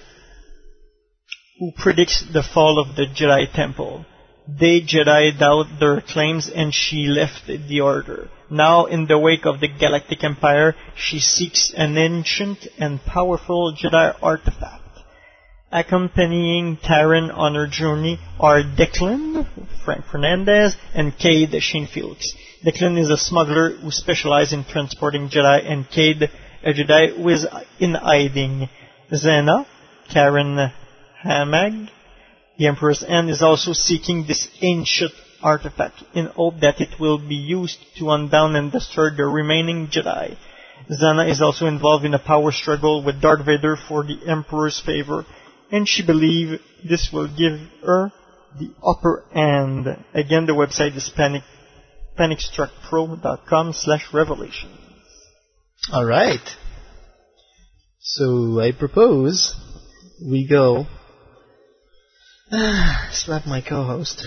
who predicts the fall of the Jedi Temple. They Jedi doubt their claims and she left the order. Now, in the wake of the Galactic Empire, she seeks an ancient and powerful Jedi artifact. Accompanying Taryn on her journey are Declan, Frank Hernandez, and Cade Shane Felix. Declan is a smuggler who specializes in transporting Jedi, and Cade, a Jedi who is in hiding. Zena, Karen Hamag, the Emperor's Hand, is also seeking this ancient artifact in hope that it will be used to unbound and destroy the remaining Jedi. Zana is also involved in a power struggle with Darth Vader for the Emperor's favor, and she believes this will give her the upper hand. Again, the website is panic, panicstruckpro.com slash revelation. Alright. So I propose we go slap my co-host.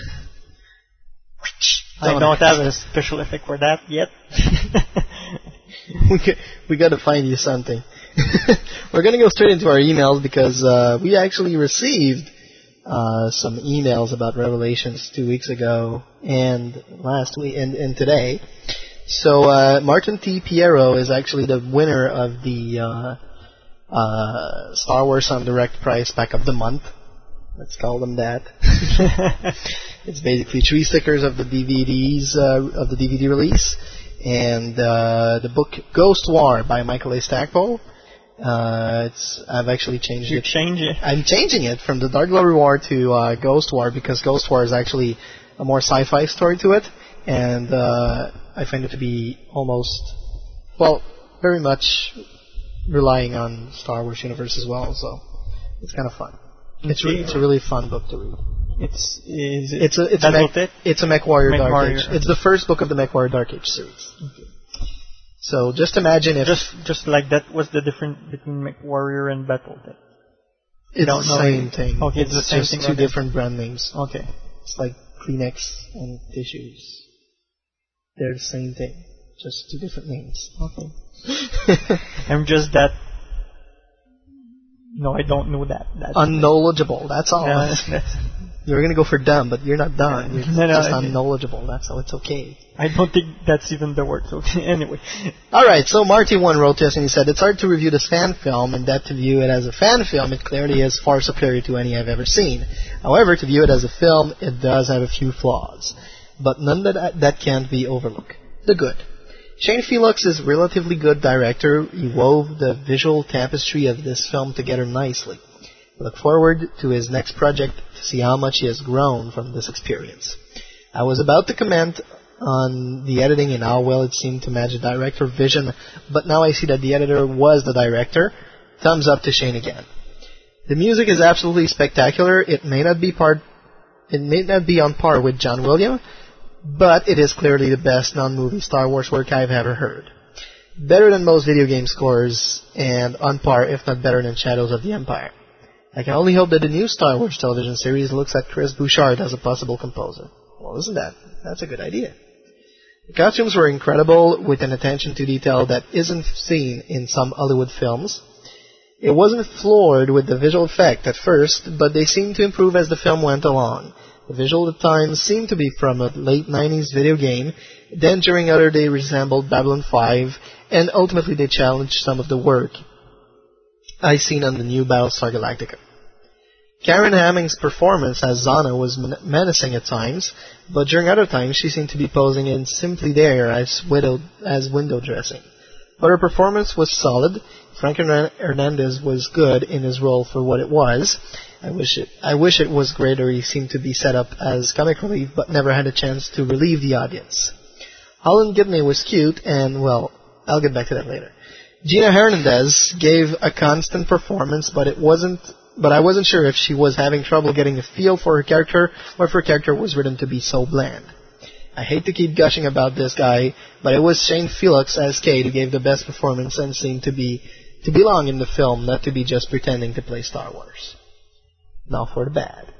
I don't have a special effect for that yet. we got, we got to find you something. We're to go straight into our emails because uh, we actually received uh, some emails about Revelations two weeks ago and last week and, and today. So uh, Martin T. Piero is actually the winner of the uh, uh, Star Wars en Direct Prize Pack of the Month. Let's call them that. it's basically three stickers of the DVDs uh, of the DVD release, and uh, the book Ghost War by Michael A. Stackpole. Uh, it's I've actually changed you it. change it. I'm changing it from the Dark Glory War to uh, Ghost War because Ghost War is actually a more sci-fi story to it, and uh, I find it to be almost, well, very much relying on Star Wars universe as well. So it's kind of fun. It's, re- it's a really fun book to read. It's is it It's a it's a Mech, Tech? it's a Mech Warrior Mech Dark Warrior. Age. It's the first book of the Mech Warrior Dark Age series. So just imagine if just just like that. What's the difference between Warrior and Battle Tech? You it's the same thing. Okay, it's the same just thing, two okay. different brand names. Okay. It's like Kleenex and tissues. They're the same thing, just two different names. Okay. I'm just that. No, I don't know that. that Unknowledgeable. That's all. Yeah, that's- You're gonna go for dumb, but you're not dumb. You're No, no, just I- unknowledgeable. That's how it's okay. I don't think that's even the word. Okay. Anyway, All right, so Marty one wrote to us and he said it's hard to review this fan film, and that to view it as a fan film, it clearly is far superior to any I've ever seen. However, to view it as a film, it does have a few flaws, but none that that can't be overlooked. The good. Shane Felix is a relatively good director. He wove the visual tapestry of this film together nicely. Look forward to his next project to see how much he has grown from this experience. I was about to comment on the editing and how well it seemed to match the director vision, but now I see that the editor was the director. Thumbs up to Shane again. The music is absolutely spectacular. It may not be part, it may not be on par with John Williams, but it is clearly the best non-movie Star Wars work I've ever heard. Better than most video game scores, and on par, if not better than Shadows of the Empire. I can only hope that the new Star Wars television series looks at Chris Bouchard as a possible composer. Well, isn't that? That's a good idea. The costumes were incredible, with an attention to detail that isn't seen in some Hollywood films. It wasn't floored with the visual effect at first, but they seemed to improve as the film went along. The visual at times seemed to be from a late 90s video game, then during other they resembled Babylon 5, and ultimately they challenged some of the work I seen on the new Battlestar Galactica. Karen Hamming's performance as Zana was men- menacing at times, but during other times she seemed to be posing and simply there as, widow, as window dressing. But her performance was solid. Frank Hernandez was good in his role for what it was. I wish it, I wish it was greater. He seemed to be set up as comic relief, but never had a chance to relieve the audience. Holland Gedney was cute, and well, I'll get back to that later. Gina Hernandez gave a constant performance, but it wasn't. But I wasn't sure if she was having trouble getting a feel for her character, or if her character was written to be so bland. I hate to keep gushing about this guy, but it was Shane Felix as Cade who gave the best performance and seemed to be to belong in the film, not to be just pretending to play Star Wars. Now for the bad.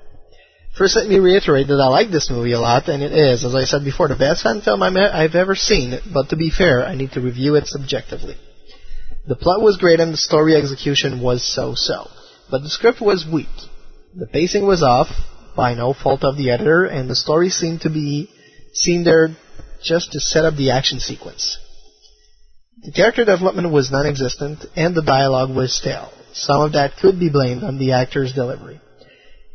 First, let me reiterate that I like this movie a lot, and it is, as I said before, the best fan film I've ever seen, but to be fair, I need to review it subjectively. The plot was great and the story execution was so-so, but the script was weak. The pacing was off, by no fault of the editor, and the story seemed to be seen there just to set up the action sequence. The character development was non-existent, and the dialogue was stale. Some of that could be blamed on the actor's delivery.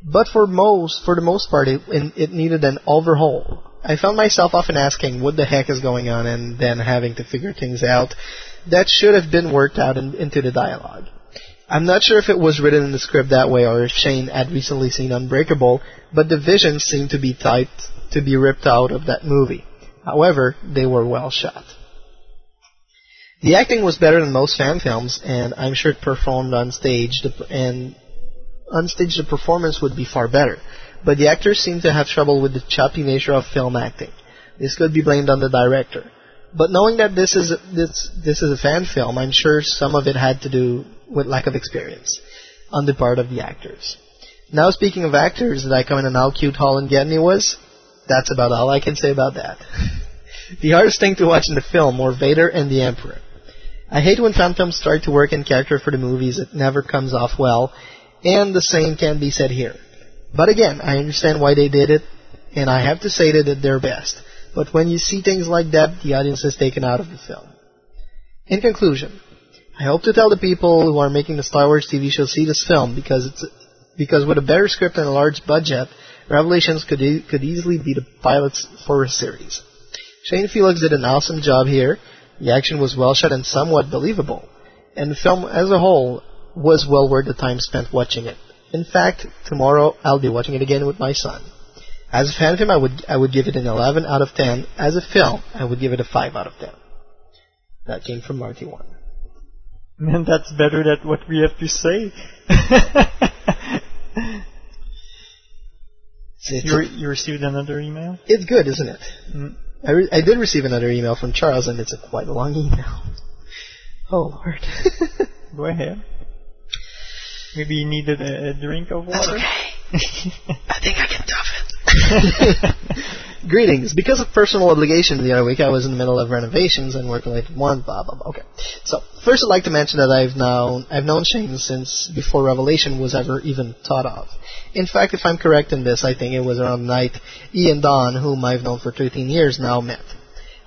But for most, for the most part, it, it needed an overhaul. I found myself often asking what the heck is going on and then having to figure things out that should have been worked out in, into the dialogue. I'm not sure if it was written in the script that way or if Shane had recently seen Unbreakable, but the visions seemed to be tight to be ripped out of that movie. However, they were well shot. The acting was better than most fan films, and I'm sure it performed on stage, the, and on stage the performance would be far better. But the actors seem to have trouble with the choppy nature of film acting. This could be blamed on the director. But knowing that this is this this is a fan film, I'm sure some of it had to do with lack of experience on the part of the actors. Now speaking of actors, did I comment on how cute Holland Gedney was? that's about all I can say about that. the hardest thing to watch in the film were Vader and the Emperor. I hate when fan films start to work in character for the movies, it never comes off well, and the same can be said here. But again, I understand why they did it, and I have to say that they did their best. But when you see things like that, the audience is taken out of the film. In conclusion, I hope to tell the people who are making the Star Wars TV show see this film because it's because with a better script and a large budget, Revelations could e- could easily be the pilots for a series. Shane Felix did an awesome job here. The action was well shot and somewhat believable, and the film as a whole was well worth the time spent watching it. In fact, tomorrow I'll be watching it again with my son. As a fan film, I would I would give it an 11 out of 10. As a film, I would give it a 5 out of 10. That came from Marty One. Man, that's better than what we have to say. you, re- you received another email? It's good, isn't it? Mm. I, re- I did receive another email from Charles, and it's a quite long email. Oh Lord. Go ahead. Maybe you needed a, a drink of water. That's Okay. I think I can it. Greetings. Because of personal obligations the other week, I was in the middle of renovations and work late one. Blah blah blah. Okay. So first, I'd like to mention that I've known I've known Shane since before Revelation was ever even thought of. In fact, if I'm correct in this, I think it was around the night Ian Dawn, whom I've known for 13 years now, met.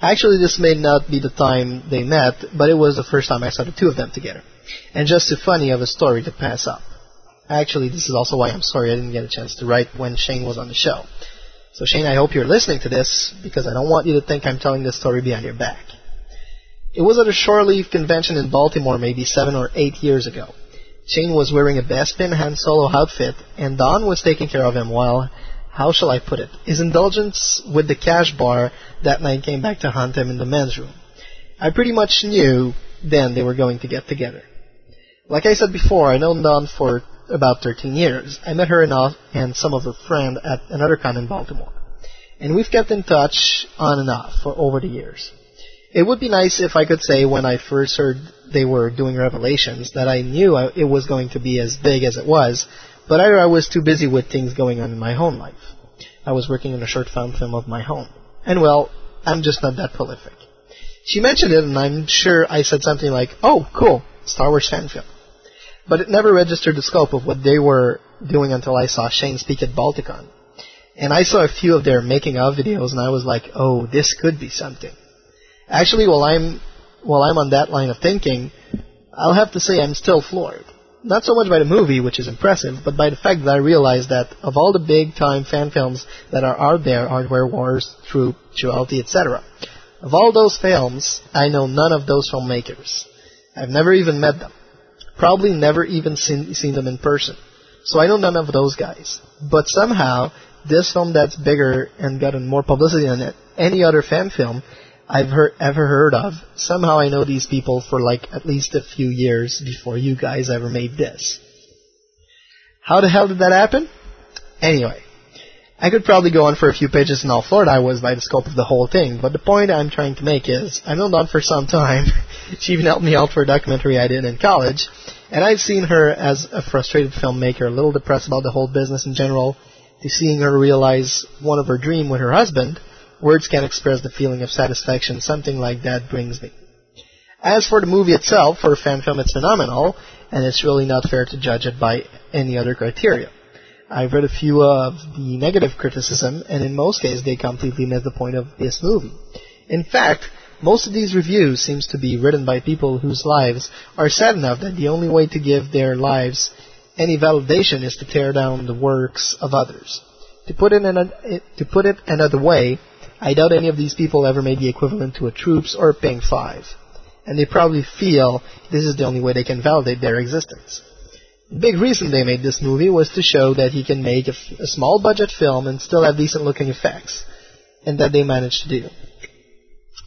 Actually, this may not be the time they met, but it was the first time I saw the two of them together. And just too funny of a story to pass up. Actually, this is also why I'm sorry I didn't get a chance to write when Shane was on the show. So Shane, I hope you're listening to this because I don't want you to think I'm telling this story behind your back. It was at a shore leave convention in Baltimore maybe seven or eight years ago. Shane was wearing a Bespin Han Solo outfit, and Dawn was taking care of him while, how shall I put it, his indulgence with the cash bar that night came back to haunt him in the men's room. I pretty much knew then they were going to get together. Like I said before, I known Dawn for about 13 years. I met her and, and some of her friends at another con in Baltimore. And we've kept in touch on and off for over the years. It would be nice if I could say when I first heard they were doing Revelations that I knew I, it was going to be as big as it was, but either I was too busy with things going on in my home life. I was working on a short film film of my home. And well, I'm just not that prolific. She mentioned it, and I'm sure I said something like, oh, cool, Star Wars fan film. But it never registered the scope of what they were doing until I saw Shane speak at Balticon. And I saw a few of their making of videos, and I was like, oh, this could be something. Actually, while I'm while I'm on that line of thinking, I'll have to say I'm still floored. Not so much by the movie, which is impressive, but by the fact that I realized that of all the big time fan films that are out there, Hardware Wars, Troop, Duality, etc., of all those films, I know none of those filmmakers. I've never even met them. Probably never even seen, seen them in person. So I know none of those guys. But somehow, this film that's bigger and gotten more publicity than any other fan film I've heard, ever heard of, somehow I know these people for like at least a few years before you guys ever made this. How the hell did that happen? Anyway, I could probably go on for a few pages in how floored I was by the scope of the whole thing, but the point I'm trying to make is, I've known Dawn for some time. she even helped me out for a documentary I did in college, and I've seen her as a frustrated filmmaker, a little depressed about the whole business in general, to seeing her realize one of her dream with her husband. Words can't express the feeling of satisfaction something like that brings me. As for the movie itself, for a fan film, it's phenomenal, and it's really not fair to judge it by any other criteria. I've read a few of the negative criticism, and in most cases, they completely miss the point of this movie. In fact, most of these reviews seems to be written by people whose lives are sad enough that the only way to give their lives any validation is to tear down the works of others. To put it, to put it another way, I doubt any of these people ever made the equivalent to a Troops or a Pink 5. And they probably feel this is the only way they can validate their existence. Big reason they made this movie was to show that he can make a, f- a small budget film and still have decent looking effects. And that they managed to do.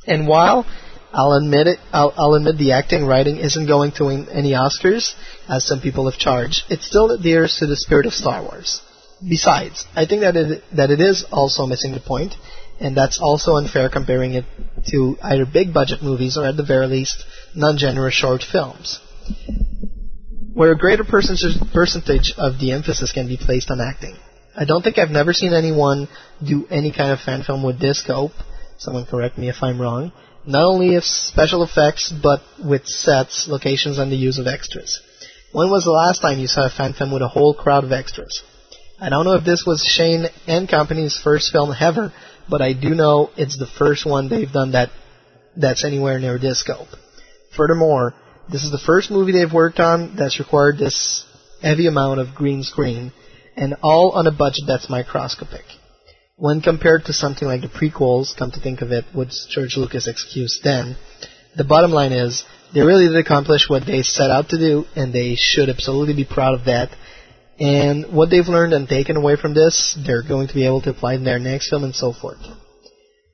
And while I'll admit it, I'll, I'll admit the acting writing isn't going to win any Oscars, as some people have charged, it still adheres to the spirit of Star Wars. Besides, I think that it, that it is also missing the point, and that's also unfair comparing it to either big budget movies or at the very least non-genre short films, where a greater percentage, of the emphasis can be placed on acting. I don't think I've never seen anyone do any kind of fan film with this scope. Someone correct me if I'm wrong. Not only of special effects, but with sets, locations, and the use of extras. When was the last time you saw a fan film with a whole crowd of extras? I don't know if this was Shane and Company's first film ever, but I do know it's the first one they've done that that's anywhere near this scope. Furthermore, this is the first movie they've worked on that's required this heavy amount of green screen, and all on a budget that's microscopic. When compared to something like the prequels, come to think of it, which George Lucas excuse then, the bottom line is they really did accomplish what they set out to do, and they should absolutely be proud of that. And what they've learned and taken away from this, they're going to be able to apply in their next film and so forth.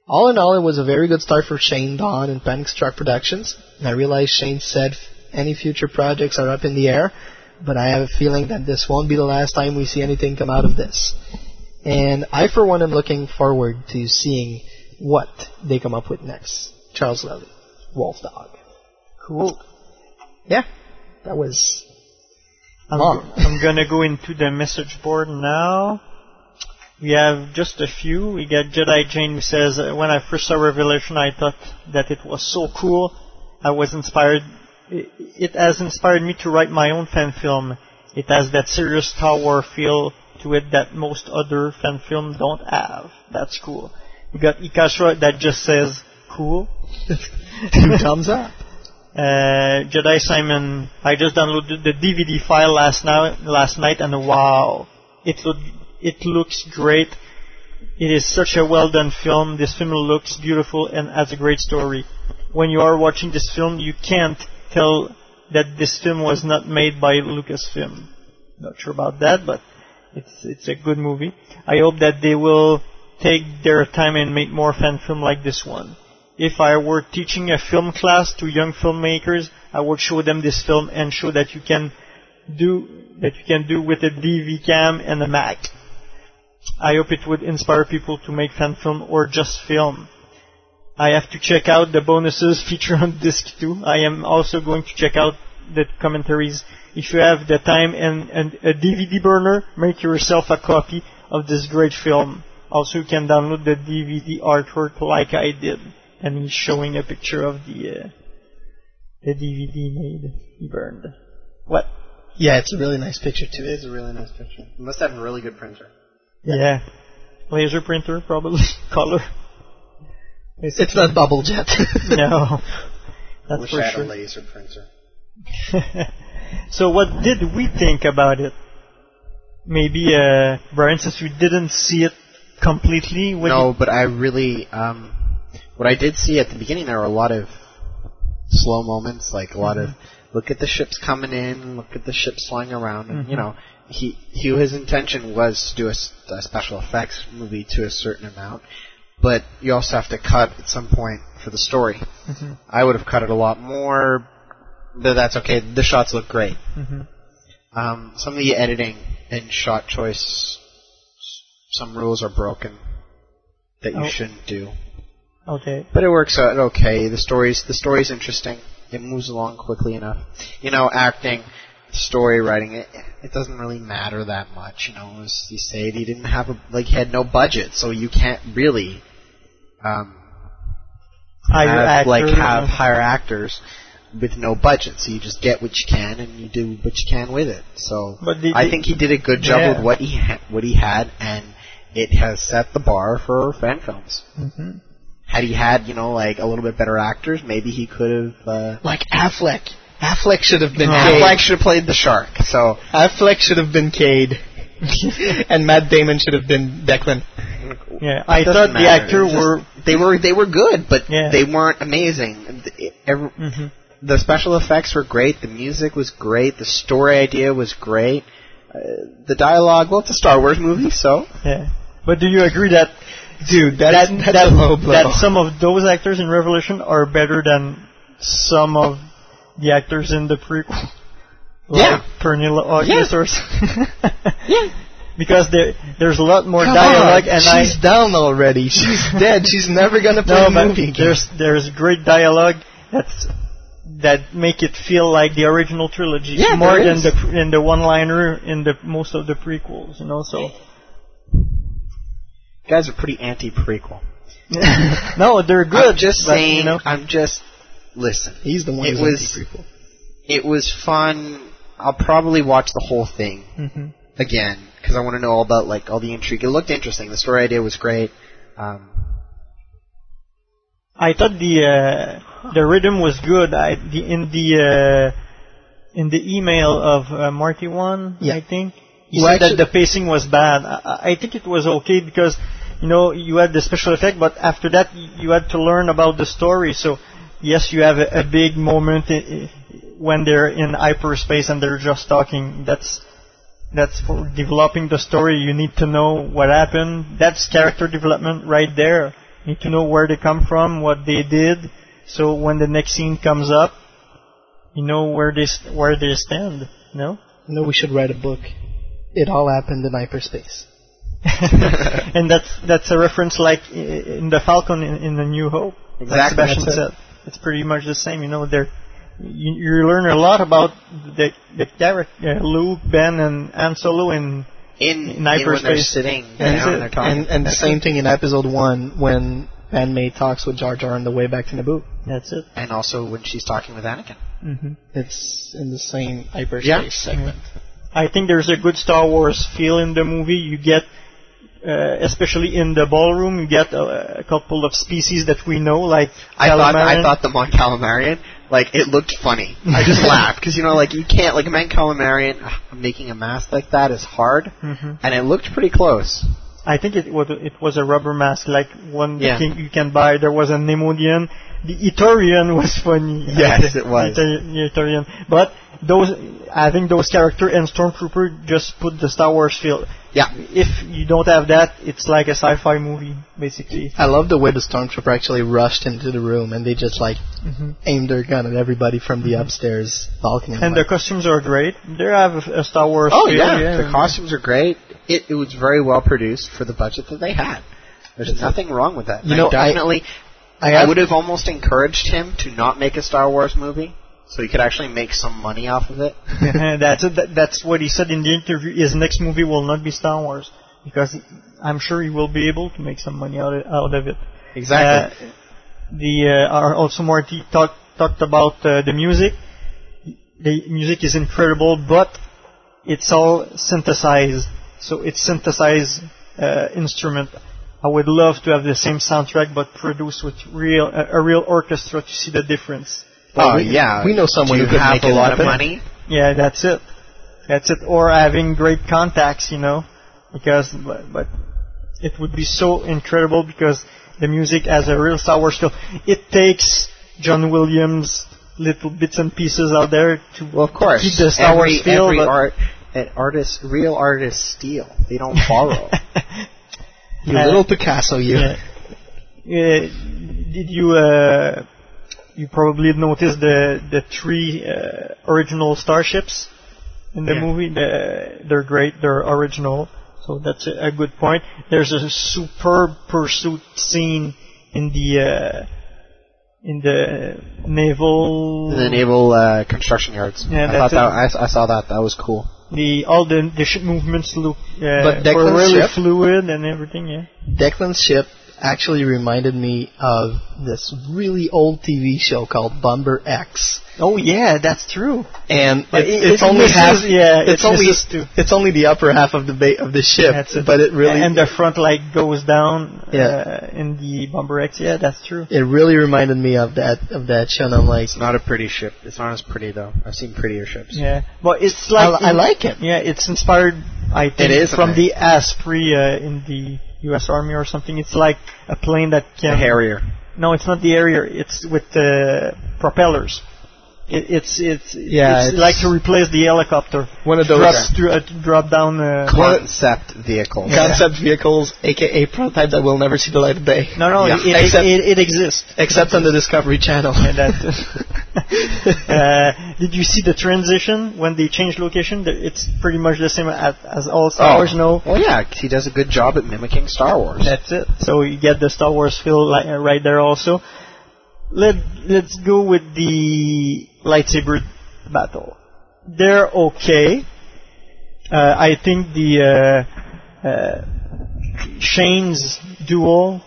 All in all, it was a very good start for Shane Dawn and Panic Struck Productions. I realize Shane said any future projects are up in the air, but I have a feeling that this won't be the last time we see anything come out of this. And I, for one, am looking forward to seeing what they come up with next. Charles Lely, Wolf Dog. Cool. Yeah, that was I'm. I'm gonna go into the message board now. We have just a few. We got Jedi Jane who says, uh, when I first saw Revelation, I thought that it was so cool. I was inspired. It, has inspired me to write my own fan film. It has that serious Star Wars feel to it that most other fan films don't have. That's cool. We got Ikashra that just says, cool. Two thumbs up. Uh, Jedi Simon, I just downloaded the DVD file last night, last night, and wow, it look, it looks great. It is such a well done film. This film looks beautiful and has a great story. When you are watching this film, you can't tell that this film was not made by Lucasfilm. Not sure about that, but it's it's a good movie. I hope that they will take their time and make more fan film like this one. If I were teaching a film class to young filmmakers, I would show them this film and show that you can do that you can do with a DV cam and a Mac. I hope it would inspire people to make fan film or just film. I have to check out the bonuses feature on disc 2. I am also going to check out the commentaries. If you have the time and, and a DVD burner, make yourself a copy of this great film. Also, you can download the DVD artwork like I did. And he's showing a picture of the uh, the DVD made. He burned. What? Yeah, it's a really nice picture too. It is a really nice picture. You must have a really good printer. Yeah. Laser printer, probably. Color. It's not bubble jet. no. That's Wish for I had sure. a laser printer. so what did we think about it? Maybe, uh, Brian, since we didn't see it completely. What no, but I really, um, what I did see at the beginning, there were a lot of slow moments, like a lot of look at the ships coming in, look at the ships flying around, and you Mhm. know, he, he his intention was to do a special effects movie to a certain amount, but you also have to cut at some point for the story. Mhm. I would have cut it a lot more, but that's okay. The shots look great. Mhm. Um, some of the editing and shot choice, some rules are broken that you Oh. shouldn't do. Okay. But it works out okay. The story's the story's interesting. It moves along quickly enough. You know, acting, story writing, it it doesn't really matter that much. You know, as you say, he didn't have a like he had no budget, so you can't really um Hire have, like have yeah. hire actors with no budget. So you just get what you can and you do what you can with it. So the- I think he did a good job Yeah. with what he ha- what he had, and it has set the bar for fan films. Mhm. Had he had, you know, like a little bit better actors, maybe he could have. Uh, like Affleck. Affleck should have been Affleck Cade. should have played the shark. So Affleck should have been Cade. and Matt Damon should have been Declan. Yeah, I Doesn't thought the matter. actor just- were. they were they were good, but Yeah. they weren't amazing. And the- every- Mhm. The special effects were great. The music was great. The story idea was great. Uh, the dialogue, well, it's a Star Wars movie, so Yeah. But do you agree that Dude, that that's, that's that, low blow. that some of those actors in Revelation are better than some of the actors in the prequel? Yeah. Pernilla August Yeah. or something. Yeah. Because there there's a lot more Come dialogue on, and she's I down already. She's dead. She's never gonna play no, the but movie again. there's there's great dialogue that's that make it feel like the original trilogy Yeah, more than is. the than the one liner in the most of the prequels, you know. So You guys are pretty anti-prequel. no, they're good. I'm just but, saying. You know, I'm just listen. he's the one It who's was anti-prequel. it was fun. I'll probably watch the whole thing Mhm. again because I want to know all about like all the intrigue. It looked interesting. The story idea was great. Um, I thought the uh, the rhythm was good. I the in the uh, in the email of uh, Marty one, Yeah. I think he Well, said that the pacing was bad. I, I think it was okay because you know you had the special effect, but after that you had to learn about the story. So yes, you have a, a big moment i- i- when they're in hyperspace and they're just talking. That's that's for developing the story. You need to know what happened. That's character development right there. You need to know where they come from, what they did. So when the next scene comes up, you know where they where they stand. No, No, we should write a book. It all happened in hyperspace. and that's that's a reference like in the Falcon in, in the New Hope. Like Exactly, Sebastian that's it. said, it's pretty much the same. You know, there you, you learn a lot about the the character uh, Luke, Ben, and Han Solo in in, in in hyperspace. sitting And, down and they're talking. and, and the same thing in episode one when Padmé talks with Jar Jar on the way back to Naboo. That's it. and also when she's talking with Anakin. hmm It's in the same hyperspace Yeah. segment. I think there's a good Star Wars feel in the movie. You get, uh, especially in the ballroom, you get a, a couple of species that we know, like I thought I thought the Mon Calamarian like it looked funny. I just laughed because you know like you can't like a Mon Calamarian ah, making a mask like that is hard, Mhm. and it looked pretty close. I think it was it was a rubber mask, like one Yeah. you can buy. There was a Neimoidian. The Ithorian was funny. Yes, it was. Etor- Ithorian. But those, I think those character and Stormtrooper just put the Star Wars feel. Yeah. If you don't have that, it's like a sci-fi movie, basically. I love the way the stormtrooper actually rushed into the room and they just like Mhm. aimed their gun at everybody from the upstairs balcony. I'm And the like, costumes are great. They have a, a Star Wars. Oh feel, yeah, the costumes are great. It it was very well produced for the budget that they had. There's nothing wrong with that. You I know, I- definitely. I I, have- would have almost encouraged him to not make a Star Wars movie, so he could actually make some money off of it. that's it. That, that's what he said in the interview. His next movie will not be Star Wars because he- I'm sure he will be able to make some money out of, out of it. Exactly. Uh, the uh, also Marty talked talked about uh, the music. The music is incredible, but it's all synthesized. So it's synthesized uh, instrument. I would love to have the same soundtrack, but produced with real a, a real orchestra to see the difference. Oh we- yeah, we know someone who you could have make a lot of money. Yeah, that's it. That's it. Or having great contacts, you know, because but, but it would be so incredible because the music has a real Star Wars feel. It takes John Williams little bits and pieces out there to Well, of course, keep the Star every, Wars feel. every art, an artist, real artists steal. They don't borrow. you uh, little Picasso, you. yeah. Uh, did you uh, you probably noticed the the three uh, original starships in the Yeah. movie? The, they're great. They're original. So that's a, a good point. There's a superb pursuit scene in the uh, in the naval. the naval uh, construction yards. Yeah, I thought that I, I saw that. That was cool. the all the the ship movements look uh, But were Declan's really ship- fluid and everything. Yeah. Declan's ship actually reminded me of this really old TV show called Bomber X. Oh yeah, that's true. And it, it- it's it only misses- half. yeah, it's it only it's only the upper half of the ba- of the ship, That's it. but it really and the front light goes down Yeah. uh, in the Bomber X. Yeah, that's true. it really reminded me of that of that show. And I'm like, It's not a pretty ship. It's not as pretty though. I've seen prettier ships. Yeah, but it's like I, I like it. Yeah, it's inspired. I think is from the Osprey uh, in the U.S. Army or something. It's like a plane that can. The Harrier. No, it's not the Harrier. It's with the propellers. It, it's it's Yeah, it's, it's- like to replace the helicopter. One of those drop, dr- uh, drop down. Uh, Concept vehicles. concept vehicles, aka prototype that will never see the light of day. no, no, Yeah. it, it, Except- it, it exists. Except on the Discovery Channel. And that, uh, did you see the transition when they changed location? It's pretty much the same as, as all Star Wars. No, Well, yeah, 'cause he does a good job at mimicking Star Wars. that's it. So you get the Star Wars feel li- uh, right there also. Let Let's go with the lightsaber battle. They're okay. Uh, I think the uh, uh, Shane's duel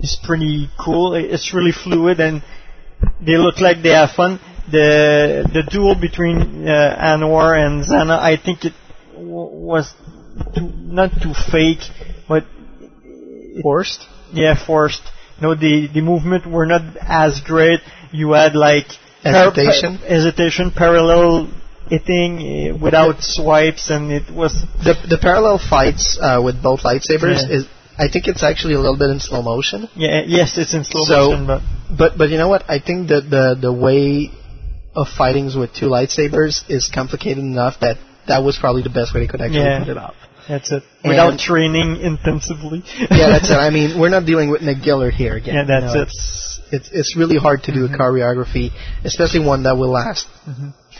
is pretty cool. It's really fluid and they look like they have fun. The the duel between uh, Anwar and Zana, I think it w- was too, not too fake, but forced. Yeah, forced. You know, the the movement were not as great. You had like Hesitation? par- hesitation, parallel hitting uh, without swipes, and it was The the parallel fights uh, with both lightsabers Yeah. is I think it's actually a little bit in slow motion. yeah, yes, it's in slow So- motion, but But but you know what? I think that the the way of fightings with two lightsabers is complicated enough that that was probably the best way they could actually Yeah. put it up. that's it. Without And- training intensively. yeah, that's it. I mean, we're not dealing with Nick Gillard here again. Yeah, that's it. It's, it's really hard to do a choreography, especially one that will last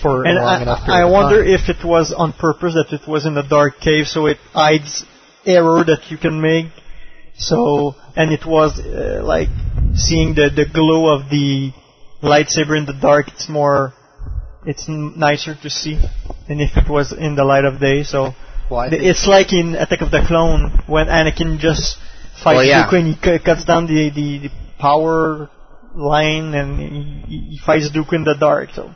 for and a long I, enough I period of wonder if it was on purpose that it was in a dark cave, so it hides error that you can make. So and it was uh, like seeing the the glow of the lightsaber in the dark. It's more, it's n- nicer to see than if it was in the light of day. So Well, I it's like in Attack of the Clone when Anakin just fights Well, yeah. Dooku and he cu- cuts down the, the, the power line and he, he fights Dooku in the dark. So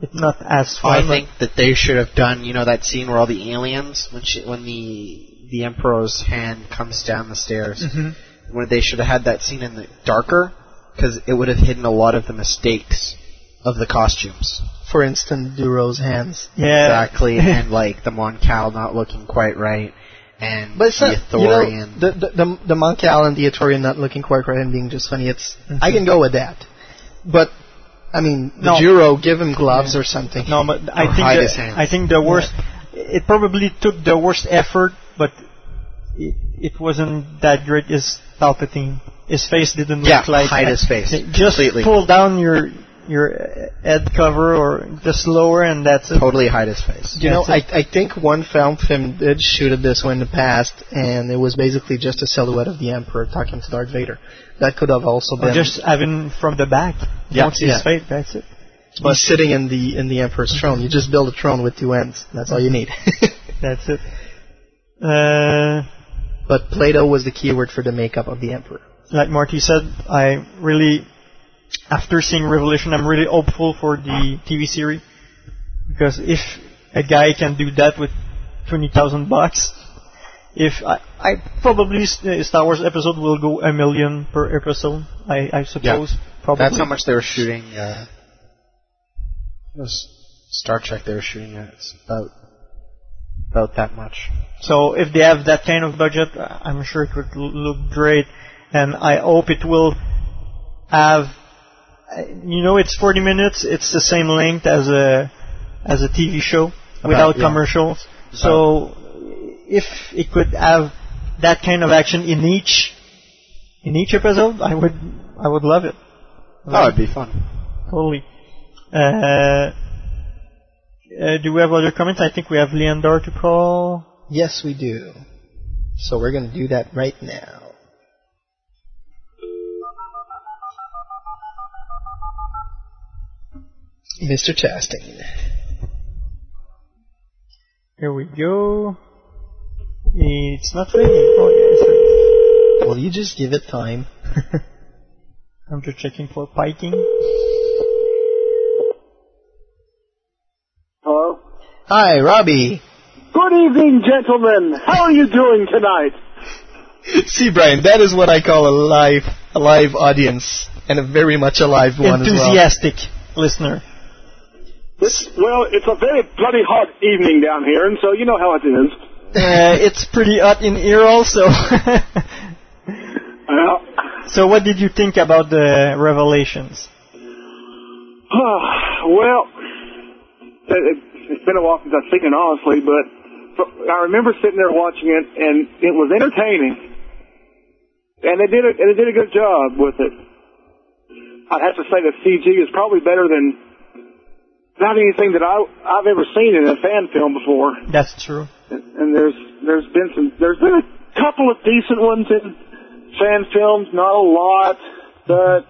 it's not as fun. I think that they should have done, you know, that scene where all the aliens, when she, when the the Emperor's hand comes down the stairs, Mhm. where they should have had that scene in the darker, because it would have hidden a lot of the mistakes of the costumes. For instance, Duro's hands. Yeah. Exactly, and like the Mon Cal not looking quite right, and But it's the not, you know, the the the, the Mon Cal the Ithorian not looking quite right and being just funny. It's I can go with that, but I mean, the No. Juro give him gloves or something. No, but I think the. I think the worst. It probably took the worst effort, but it, it wasn't that great. Is Palpatine? His face didn't Yeah, look like hide his face Just completely. pull down your your head cover or just lower, and that's it. totally hide his face. You know, That's I, I think one film film did shoot it this way in the past, and it was basically just a silhouette of the Emperor talking to Darth Vader. That could have also Or been just having from the back. You Yeah, don't see yeah. his face. That's it. he's sitting in the in the Emperor's throne. You just build a throne with two ends. That's all you need. That's it. Uh, but Plato was the keyword for the makeup of the Emperor. like Marty said, I really, after seeing Revelation, I'm really hopeful for the TV series because if a guy can do that with twenty thousand bucks, if I, I probably uh, Star Wars episode will go a million per episode, I, I suppose. Probably. That's how much they were shooting. Uh, Star Trek. They were shooting at It's about about that much. So if they have that kind of budget, uh, I'm sure it would l- look great, and I hope it will have. Uh, You know, it's 40 minutes. It's the same length as a as a TV show without yeah. commercials. So if it could have that kind of action in each in each episode, I would I would love it. Oh, it'd be fun. Totally. Uh, uh, do we have other comments? I think we have Leandar to call. Yes, we do. So we're going to do that right now. Mr. Chastain. Here we go. It's not ringing. Oh, yeah, it's ringing. Will you just give it time? I'm just checking for piking. Hello? Hi, Robbie. Good evening, gentlemen. How are you doing tonight? See, Brian, that is what I call a live, a live audience, and a very much alive one as well. Enthusiastic listener. It's, well, it's a very bloody hot evening down here, and so you know how it is. Uh, it's pretty hot in here also. Well, so what did you think about the revelations? well, it, it, it's been a while since I've seen it, honestly, but but I remember sitting there watching it, and it was entertaining, and they did a, and they did a good job with it. I'd have to say the CG is probably better than not anything that I I've ever seen in a fan film before. That's true. And, and there's there's been some there's been a couple of decent ones in fan films, not a lot, but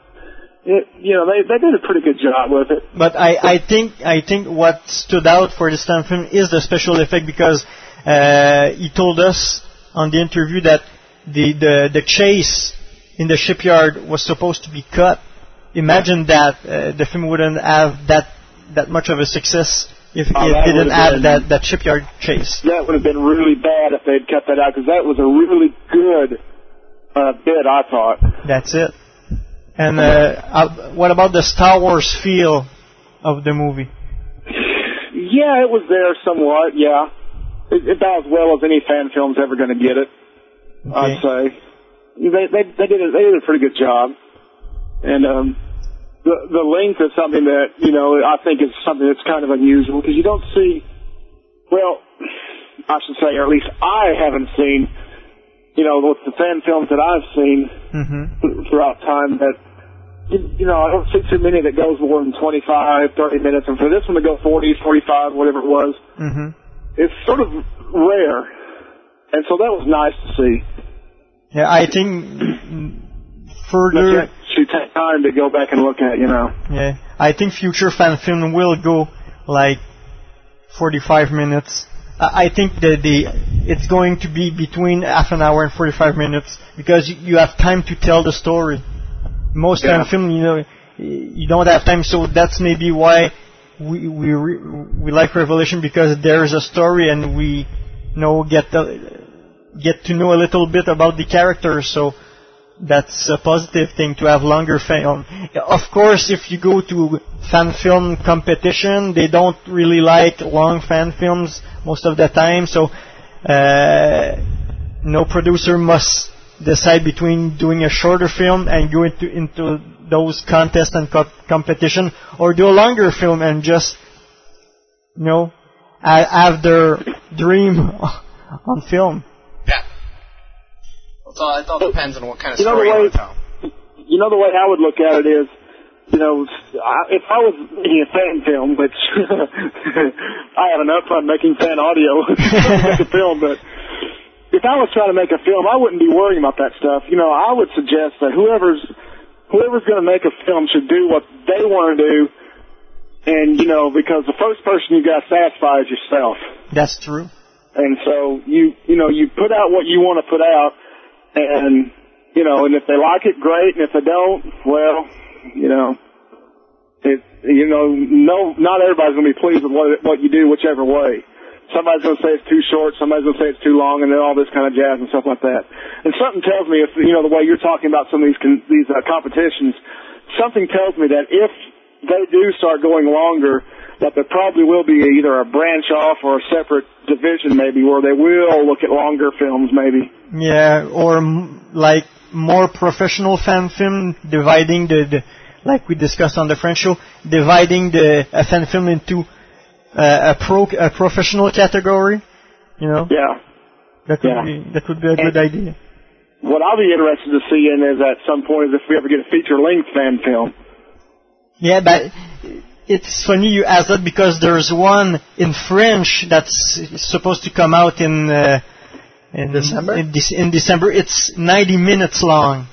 it, you know they they did a pretty good job with it. But I, I think I think what stood out for this fan film is the special effect because uh, he told us on the interview that the, the, the chase in the shipyard was supposed to be cut, imagine that uh, the film wouldn't have that that much of a success if Oh, it didn't would've been- that, that shipyard chase. That would have been really bad if they'd cut that out because that was a really good uh, bit, I thought. That's it. And uh, uh, what about the Star Wars feel of the movie? Yeah, it was there somewhat. Yeah, it, about as well as any fan film's ever going to get it. I'd say they they they did a, they did a pretty good job, and um, the the length is something that you know I think is something that's kind of unusual because you don't see. Well, I should say, or at least I haven't seen. You know, with the fan films that I've seen Mm-hmm. throughout time that you, you know, I don't see too many that goes more than 25, 30 minutes, and for this one to go 40, 45, whatever it was, Mm-hmm. it's sort of rare. And so that was nice to see. Yeah, I think further. Yet, take time to go back and look at, you know. Yeah, I think future fan film will go like 45 minutes. I think that the it's going to be between half an hour and 45 minutes because you, have time to tell the story. Most Yeah. fan film, you know, you don't have time, so that's maybe why we we re- we like Revelation because there is a story and we know get the, get to know a little bit about the characters. So that's a positive thing to have longer film. Of course, if you go to fan film competition, they don't really like long fan films most of the time. So, uh, no producer must decide between doing a shorter film and go into into those contests and co- competition, or do a longer film and just, you know, have their dream on film. It's all, it all depends on what kind of You story the you way, want to tell. you know the way I would look at it is, you know, I- if I was making a fan film, which I have enough fun making fan audio, make a film, but if I was trying to make a film, I wouldn't be worrying about that stuff. You know, I would suggest that whoever's whoever's going to make a film should do what they want to do, and you know, because the first person you got to satisfy is yourself. That's true. And so you you know you put out what you want to put out, and you know, and if they like it, great, and if they don't, well, you know, it you know, no, not everybody's going to be pleased with what what you do, whichever way. Somebody's going to say it's too short, somebody's going to say it's too long, and then all this kind of jazz and stuff like that. And something tells me, if you know the way you're talking about some of these these uh, competitions, something tells me that if they do start going longer, that there probably will be either a branch off or a separate division maybe where they will look at longer films maybe. Yeah, or m- like more professional fan film, dividing the, the like we discussed on the French show, dividing the a fan film into uh, a pro a professional category. You know. Yeah. That could Yeah. be that could be a good idea. What I'll be interested to see in is at some point if we ever get a feature length fan film. Yeah, but it's funny you ask that because there's one in French that's supposed to come out in uh, in December? In, Dec- in December, it's 90 minutes long.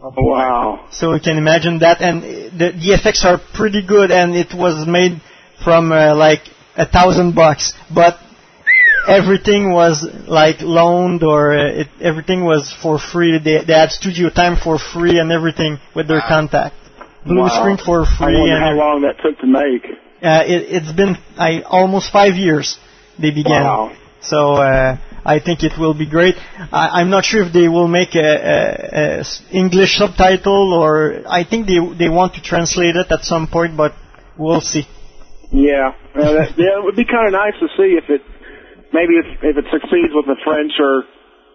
Wow. So you can imagine that, and the, the effects are pretty good, and it was made from uh, like a thousand bucks, but everything was like loaned or uh, it, everything was for free. They, they had studio time for free and everything with their contact. Blue Wow. screen for I free, wonder and how long that took to make. uh, it, it's been I, almost five years they began. Wow. So uh, I think it will be great. I, I'm not sure if they will make a, a, a English subtitle or I think they they want to translate it at some point, but we'll see. Yeah, uh, that, yeah, it would be kind of nice to see if it maybe if, if it succeeds with the French or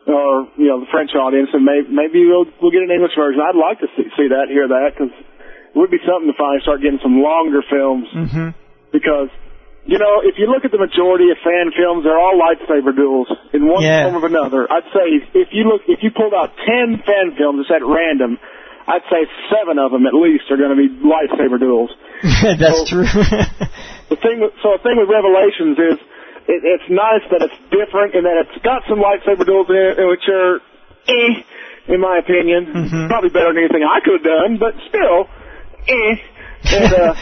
or you know the French audience, and maybe maybe we'll we'll get an English version. I'd like to see, see that, hear that, because it would be something to finally start getting some longer films. Mm-hmm. Because you know, if you look at the majority of fan films, they're all lightsaber duels in one Yeah. form or another. I'd say if you look, if you pulled out ten fan films just at random, I'd say seven of them at least are going to be lightsaber duels. That's true. The thing, so the thing with Revelations is, it, it's nice that it's different and that it's got some lightsaber duels in it, which are, eh, in my opinion, Mhm. probably better than anything I could have done, but still, eh. And uh,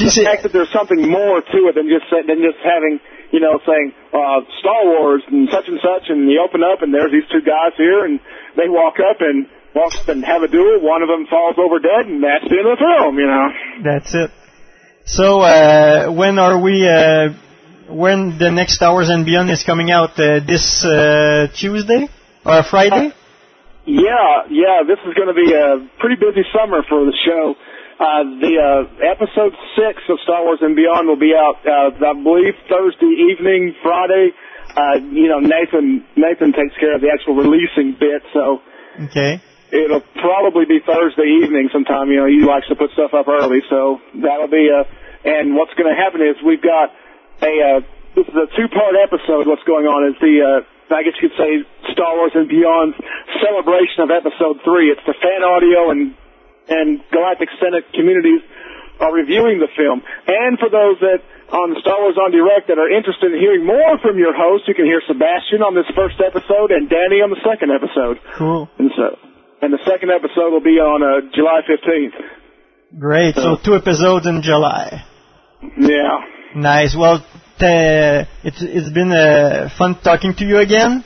least the fact that there's something more to it than just than just having, you know, saying uh, Star Wars and such and such, and you open up and there's these two guys here, and they walk up and walk up and have a duel. One of them falls over dead, and that's the end of the film. You know. That's it. So uh, when are we? Uh, when the next Hours and Beyond is coming out? Uh, this uh, Tuesday or Friday? Yeah, yeah. This is going to be a pretty busy summer for the show. Uh, the uh, episode six of Star Wars and Beyond will be out, uh, I believe, Thursday evening, Friday. Uh, you know, Nathan Nathan takes care of the actual releasing bit, so Okay. it'll probably be Thursday evening sometime. You know, he likes to put stuff up early, so that'll be uh And what's going to happen is we've got a uh, this is a two-part episode. What's going on is the uh, I guess you could say Star Wars and Beyond celebration of Episode Three. It's the fan audio and and Galactic Senate communities are reviewing the film. And for those that on Star Wars en Direct that are interested in hearing more from your host, you can hear Sebastian on this first episode and Danny on the second episode. Cool. And so, and the second episode will be on uh, July 15th. Great. So two episodes in July. Yeah. Nice. Well, uh, it's it's been uh, fun talking to you again.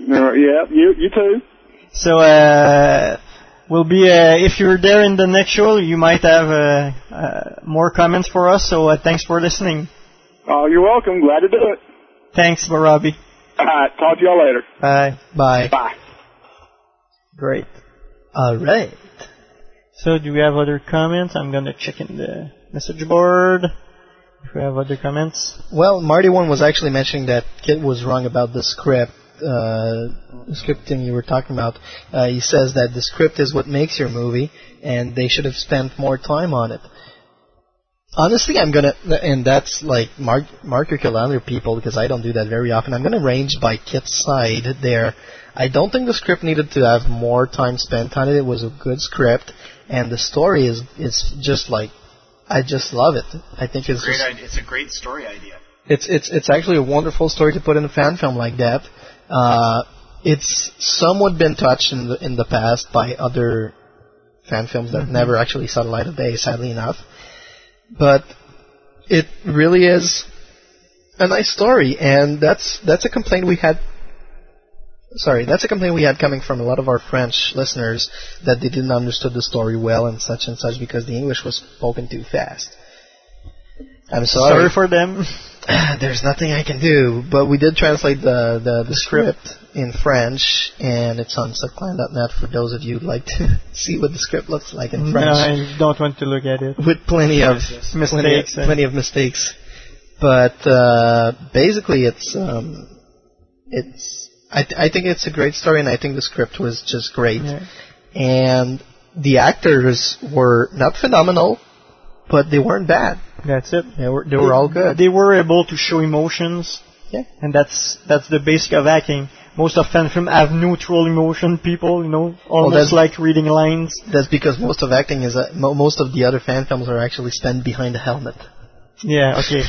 Uh, yeah, you you too. So uh, we'll be uh, if you're there in the next show, you might have uh, uh, more comments for us. So uh, thanks for listening. Oh, you're welcome. Glad to do it. Thanks, Barabi. All right. Talk to y'all later. Bye. Bye. Bye. Great. All right. So do we have other comments? I'm gonna check in the message board. If we have other comments. Well, Marty one was actually mentioning that Kit was wrong about the script. Uh, the script thing you were talking about. Uh, he says that the script is what makes your movie, and they should have spent more time on it. Honestly, I'm gonna, and that's like mark mark your calendar, people, because I don't do that very often. I'm gonna range by Kit's side there. I don't think the script needed to have more time spent on it. It was a good script, and the story is is just like, I just love it. I think it's Great just, idea. It's a great story idea. It's it's it's actually a wonderful story to put in a fan film like that. Uh, it's somewhat been touched in the in the past by other fan films that Mhm. never actually saw the light of day, sadly enough. But it really is a nice story, and that's that's a complaint we had. Sorry, that's a complaint we had coming from a lot of our French listeners that they didn't understood the story well and such and such because the English was spoken too fast. I'm sorry. Sorry for them. There's nothing I can do, but we did translate the, the, the script in French, and it's on subclan.net for those of you who'd like to see what the script looks like in French. No, French. I don't want to look at it. With plenty of Mistakes, plenty of, eh? plenty of mistakes, but uh, basically it's um, it's I, th- I think it's a great story, and I think the script was just great, Yeah. and the actors were not phenomenal, but they weren't bad. That's it. They were they were all good. They were able to show emotions. Yeah. And that's that's the basic of acting. Most of fan film have neutral emotion people, you know, almost that's- like reading lines. That's because most of acting is uh, mo- most of the other fan films are actually spent behind a helmet. Yeah, okay.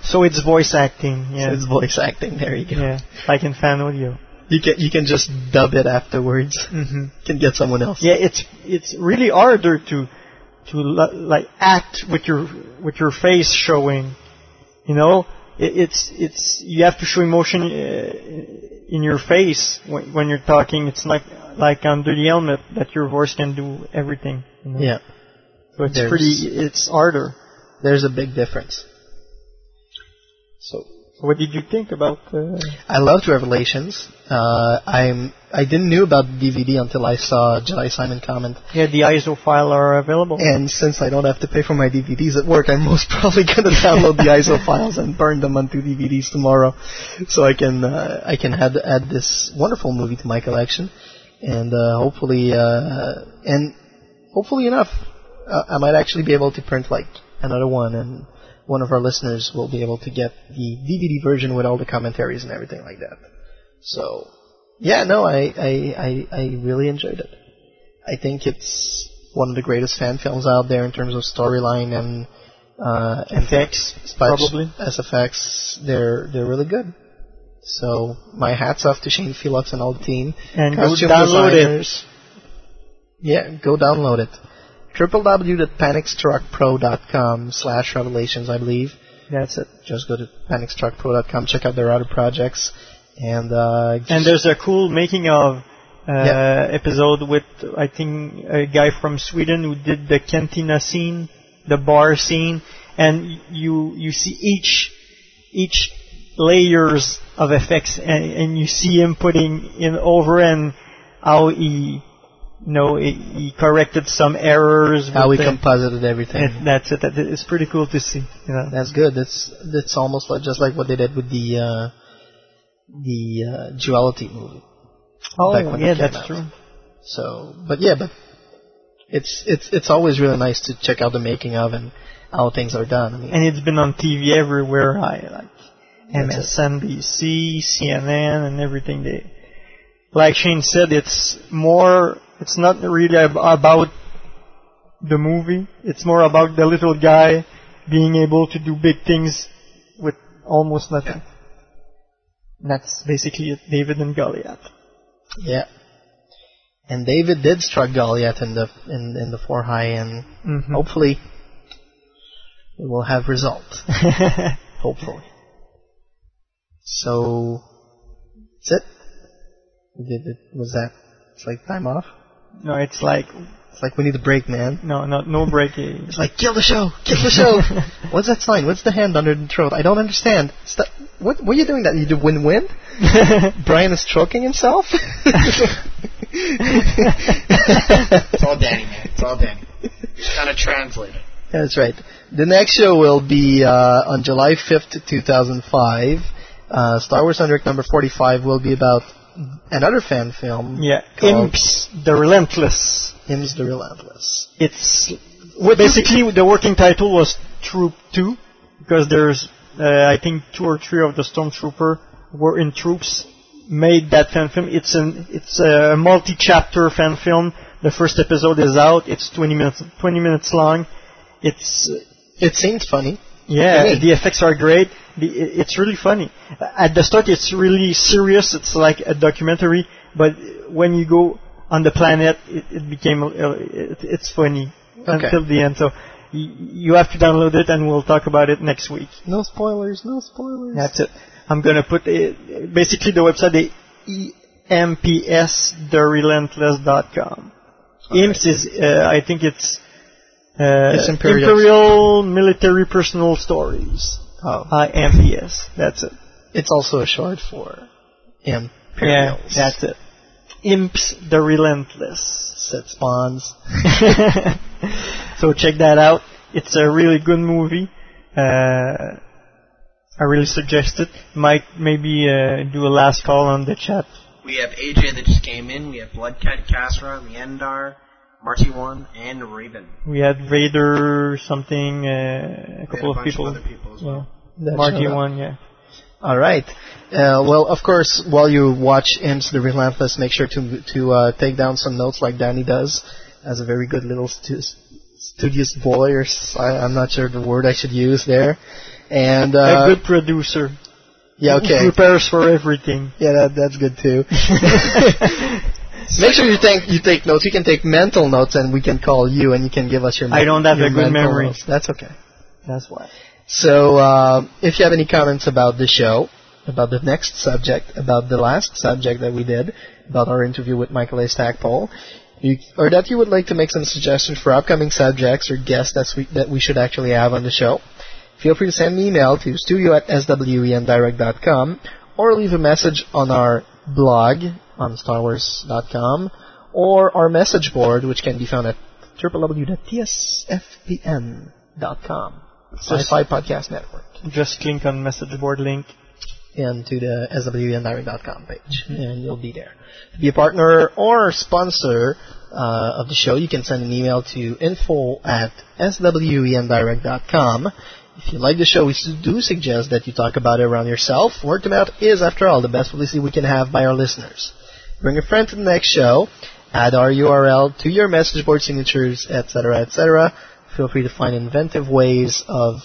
so it's voice acting. Yeah. So it's voice acting. There you go. Yeah, like in fan audio. You can you can just dub it afterwards. Mhm. Can get someone else. Yeah, it's it's really harder to to like act with your with your face showing. You know, it, it's it's you have to show emotion uh, in your face when, when you're talking. It's like like under the helmet that your voice can do everything. You know? Yeah. So it's There's- pretty. It's harder. There's a big difference. So, what did you think about? Uh, I loved Revelations. Uh, I'm I didn't knew about the DVD until I saw Jedi Simon comment. yeah, the ISO file are available. And since I don't have to pay for my DVDs at work, I'm most probably going to download the ISO files and burn them onto DVDs tomorrow, so I can uh, I can add add this wonderful movie to my collection, and uh, hopefully uh, and hopefully enough, uh, I might actually be able to print like another one, and one of our listeners will be able to get the DVD version with all the commentaries and everything like that. So yeah, no, I I I, I really enjoyed it. I think it's one of the greatest fan films out there in terms of storyline and uh, and Effects, probably. SFX. They're they're really good. So my hats off to Shane Felux and all the team. And go Costume download it. Yeah, go download it. www.panicstruckpro.com slash revelations, I believe. That's it. Just go to panicstruckpro.com, check out their other projects, and uh, And there's a cool making of uh, Yeah. episode with I think a guy from Sweden who did the cantina scene, the bar scene, and you you see each each layers of effects, and, and you see him putting in over and how he. Know, he, he corrected some errors. How he composited everything. that's it. That, it's pretty cool to see. You know. That's good. That's that's almost like just like what they did with the uh, the uh, Duality movie. Oh, back when it yeah, that's out. true. So, but yeah, but it's it's it's always really nice to check out the making of and how things are done. I mean, and it's been on TV everywhere. I like MSNBC, CNN, and everything. They, like Shane said, it's more. It's not really ab- about the movie. It's more about the little guy being able to do big things with almost nothing. That's basically it. David and Goliath. yeah. And David did strike Goliath in the in, in the four high, and Mhm. hopefully it will have results. hopefully. So that's it. Did it. Was that? It's like time off. No, it's like It's like we need a break, man. no, no, no breaking. It's like kill the show, kill the show. What's that sign? What's the hand under the throat? I don't understand. Stop. What? What are you doing? That you do win-win? Brian is choking himself. It's all Danny, man. It's all Danny. Just kind of translate it. That's right. The next show will be uh, on July 5th, 2005. Uh, Star Wars Under number 45 will be about another fan film. Yeah, Imps, the Relentless. Imps the Relentless. It's basically the working title was Troop Two because there's uh, I think two or three of the stormtrooper were in troops made that fan film. It's an it's a multi-chapter fan film. The first episode is out. It's 20 minutes 20 minutes long. It's It seems funny. Yeah, the effects are great. The, it's really funny. At the start, it's really serious. It's like a documentary, but when you go on the planet, it, it became uh, it, it's funny Okay. until the end. So y- you have to download it, and we'll talk about it next week. No spoilers. No spoilers. That's it. I'm gonna put it, basically the website the E impstherelentless.com. Imps is uh, I think it's uh, it's Imperial. Imperial Military Personal Stories. Oh. IMPS. That's it. It's also a short for Imperials. Yeah, that's it. Imps the Relentless. said spawns. so check that out. It's a really good movie. Uh, I really suggest it. Might maybe uh, do a last call on the chat. We have AJ that just came in. We have Bloodcat Casra on the Endar. Marty1 and Raven. We had Vader, something, uh, a couple a of people. Of people well. well. Marty1, yeah. All right. Uh, well, of course, while you watch Imps the Relentless, make sure to to uh, take down some notes like Danny does, as a very good little stu- studious boy, or I, am not sure the word I should use there. And uh, a good producer. Yeah. Okay. Prepares for everything. yeah, that, that's good too. Make sure you take you take notes. You can take mental notes, and we can call you, and you can give us your. I don't have a good memory. notes. That's okay. That's why. So, uh, if you have any comments about the show, about the next subject, about the last subject that we did, about our interview with Michael A. Stackpole, you, or that you would like to make some suggestions for upcoming subjects or guests that we, that we should actually have on the show, feel free to send an email to studio at swendirect.com or leave a message on our blog on starwars.com or our message board, which can be found at www.tsfpn.com. Sci-Fi Podcast Network. Just click on message board link. And to the swendirect.com page, and you'll be there. To be a partner or sponsor uh, of the show, you can send an email to info at swendirect.com. If you like the show, we do suggest that you talk about it around yourself. Word of mouth is, after all, the best publicity we can have by our listeners. Bring a friend to the next show. Add our URL to your message board signatures, etc., etc. Feel free to find inventive ways of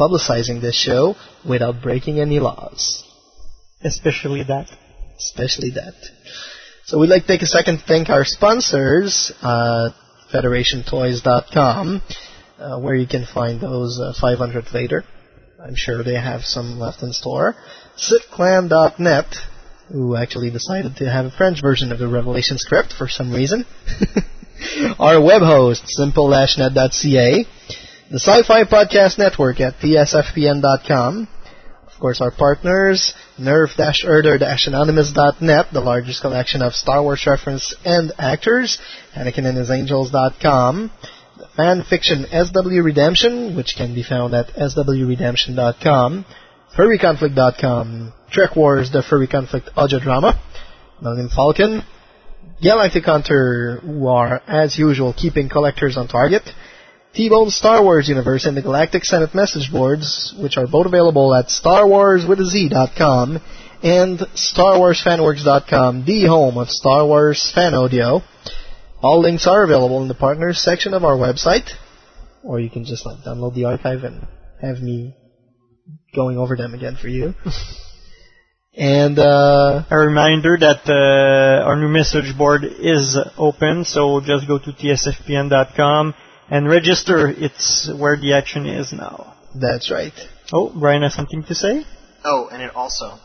publicizing this show without breaking any laws. Especially that. Especially that. So we'd like to take a second to thank our sponsors, uh, FederationToys.com, uh, where you can find those uh, 500 later. I'm sure they have some left in store. SitClan.net, who actually decided to have a French version of the Revelation script for some reason. Our web host, simple-net.ca. The Sci-Fi Podcast Network at tsfpn.com. Of course, our partners, nerve-erder-anonymous.net, the largest collection of Star Wars reference and actors, Anakin and his Angels.com, the fan fiction SW Redemption, which can be found at swredemption.com, furryconflict.com, Trek Wars, the Furry Conflict audio drama, Millennium Falcon, Galactic Hunter, who are, as usual, keeping collectors on target, T-Bone Star Wars Universe and the Galactic Senate message boards, which are both available at starwarswithaz.com and starwarsfanworks.com, the home of Star Wars fan audio. All links are available in the partners section of our website, or you can just like download the archive and have me going over them again for you. and uh, a reminder that uh, our new message board is open, so just go to tsfpn.com and register. It's where the action is now. That's right. Oh, Brian has something to say? Oh, and it also,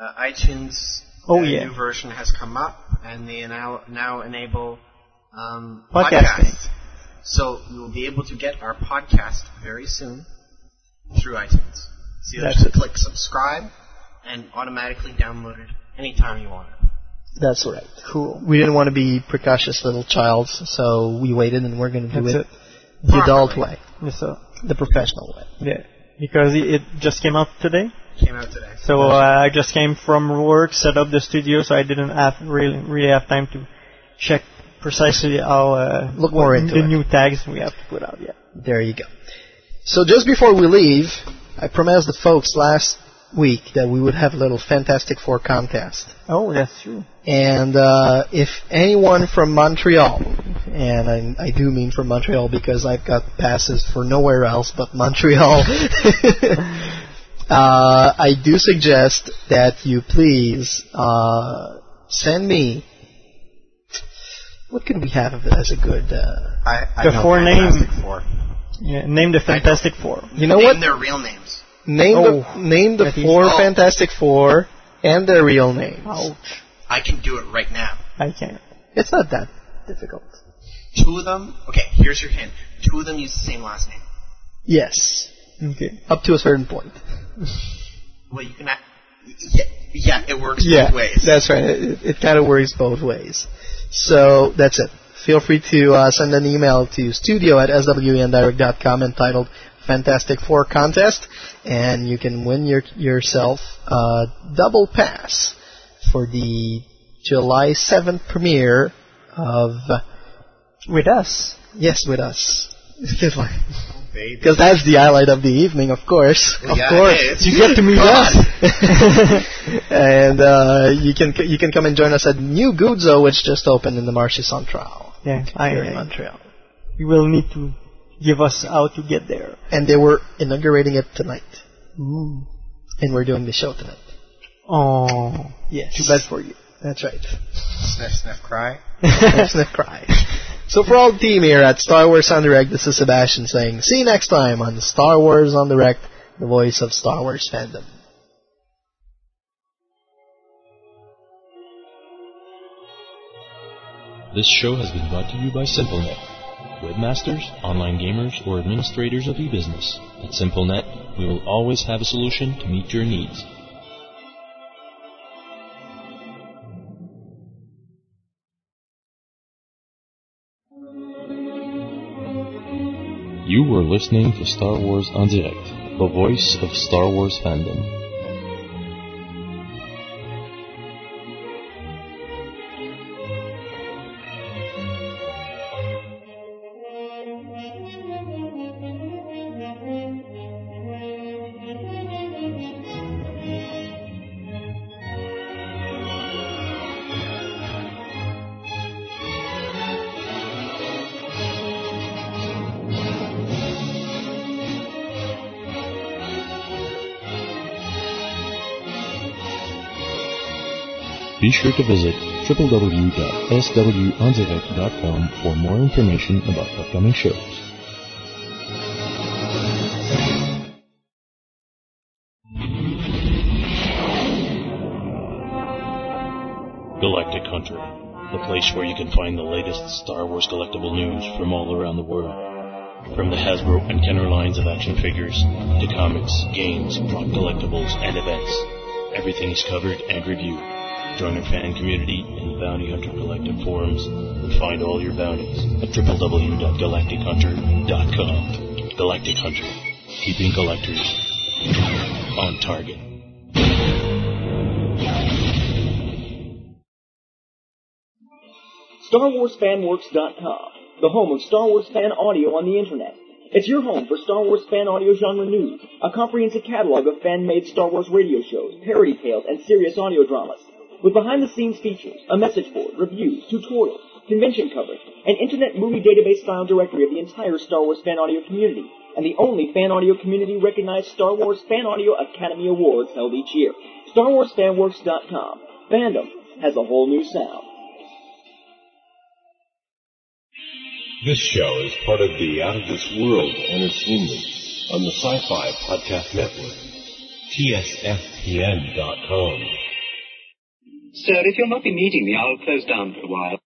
uh, iTunes oh, uh, yeah. new version has come up, and they now now enable um, Podcasting. podcasts. So you will be able to get our podcast very soon through iTunes. So you That's just it. click subscribe and automatically download it anytime you want it. That's right. Cool. We didn't want to be precocious little childs, so we waited and we're going to do That's it, it. the adult way, Yes, sir. the professional way. Yeah, because it, it just came out today. Came out today. So uh, I just came from work, set up the studio, so I didn't have really really have time to check precisely how uh, Look more into the it. new tags we have to put out. Yeah. There you go. So just before we leave, I promised the folks last week that we would have a little Fantastic Four contest. Oh, that's true. And uh, if anyone from Montreal, and I, I do mean from Montreal because I've got passes for nowhere else but Montreal, uh, I do suggest that you please uh, send me. What could we have as a good? Uh, I, I The know four Fantastic names. Four. Yeah, name the Fantastic Four. you know Name what? their real names. Name Oh, the name the is- four oh. Fantastic Four and their real names. Ouch. I can do it right now. I can't. It's not that difficult. Two of them. Okay, here's your hint. Two of them use the same last name. Yes, Okay. up to a certain point. Well, you can. Act, yeah, yeah, it works yeah, both ways. that's right. It, it kind of works both ways. So that's it. Feel free to uh, send an email to studio at swendirect.com entitled Fantastic Four Contest, and you can win your, yourself a double pass for the July 7th premiere of With us. Yes, with us. Baby. Because that's the highlight of the evening, of course. Well, of yeah, course, it is. you get to meet Come us, and uh, you can you can come and join us at New Guzzo, which just opened in the Marché Central Yeah, I, here in I, Montreal. you will need to give us how to get there. And they were inaugurating it tonight, mm. and we're doing the show tonight. Oh, Yes, too bad for you. That's right. Sniff, sniff, cry. Sniff, sniff, cry. So for all the team here at Star Wars en Direct, this is Sebastian saying, see you next time on Star Wars en Direct, the voice of Star Wars fandom. This show has been brought to you by SimpleNet. Webmasters, online gamers, or administrators of e-business. At SimpleNet, we will always have a solution to meet your needs. You were listening to Star Wars en Direct, the voice of Star Wars fandom. Be sure to visit www.swendirect.com for more information about upcoming shows. Galactic Hunter, the place where you can find the latest Star Wars collectible news from all around the world. From the Hasbro and Kenner lines of action figures to comics, games, prop collectibles, and events, everything is covered and reviewed. Join our fan community in the Bounty Hunter Collective forums and find all your bounties at www.galactichunter.com. Galactic Hunter, keeping collectors on target. StarWarsFanWorks.com, the home of Star Wars fan audio on the internet. It's your home for Star Wars fan audio genre news, a comprehensive catalog of fan-made Star Wars radio shows, parody tales, and serious audio dramas. With behind-the-scenes features, a message board, reviews, tutorials, convention coverage, an internet movie database style directory of the entire Star Wars fan audio community, and the only fan audio community recognized Star Wars Fan Audio Academy Awards held each year. StarWarsFanWorks.com. Fandom has a whole new sound. This show is part of the Out of This World Entertainment on the Sci-Fi Podcast Network. TSFPN.com. Sir, if you'll not be meeting me, I'll close down for a while.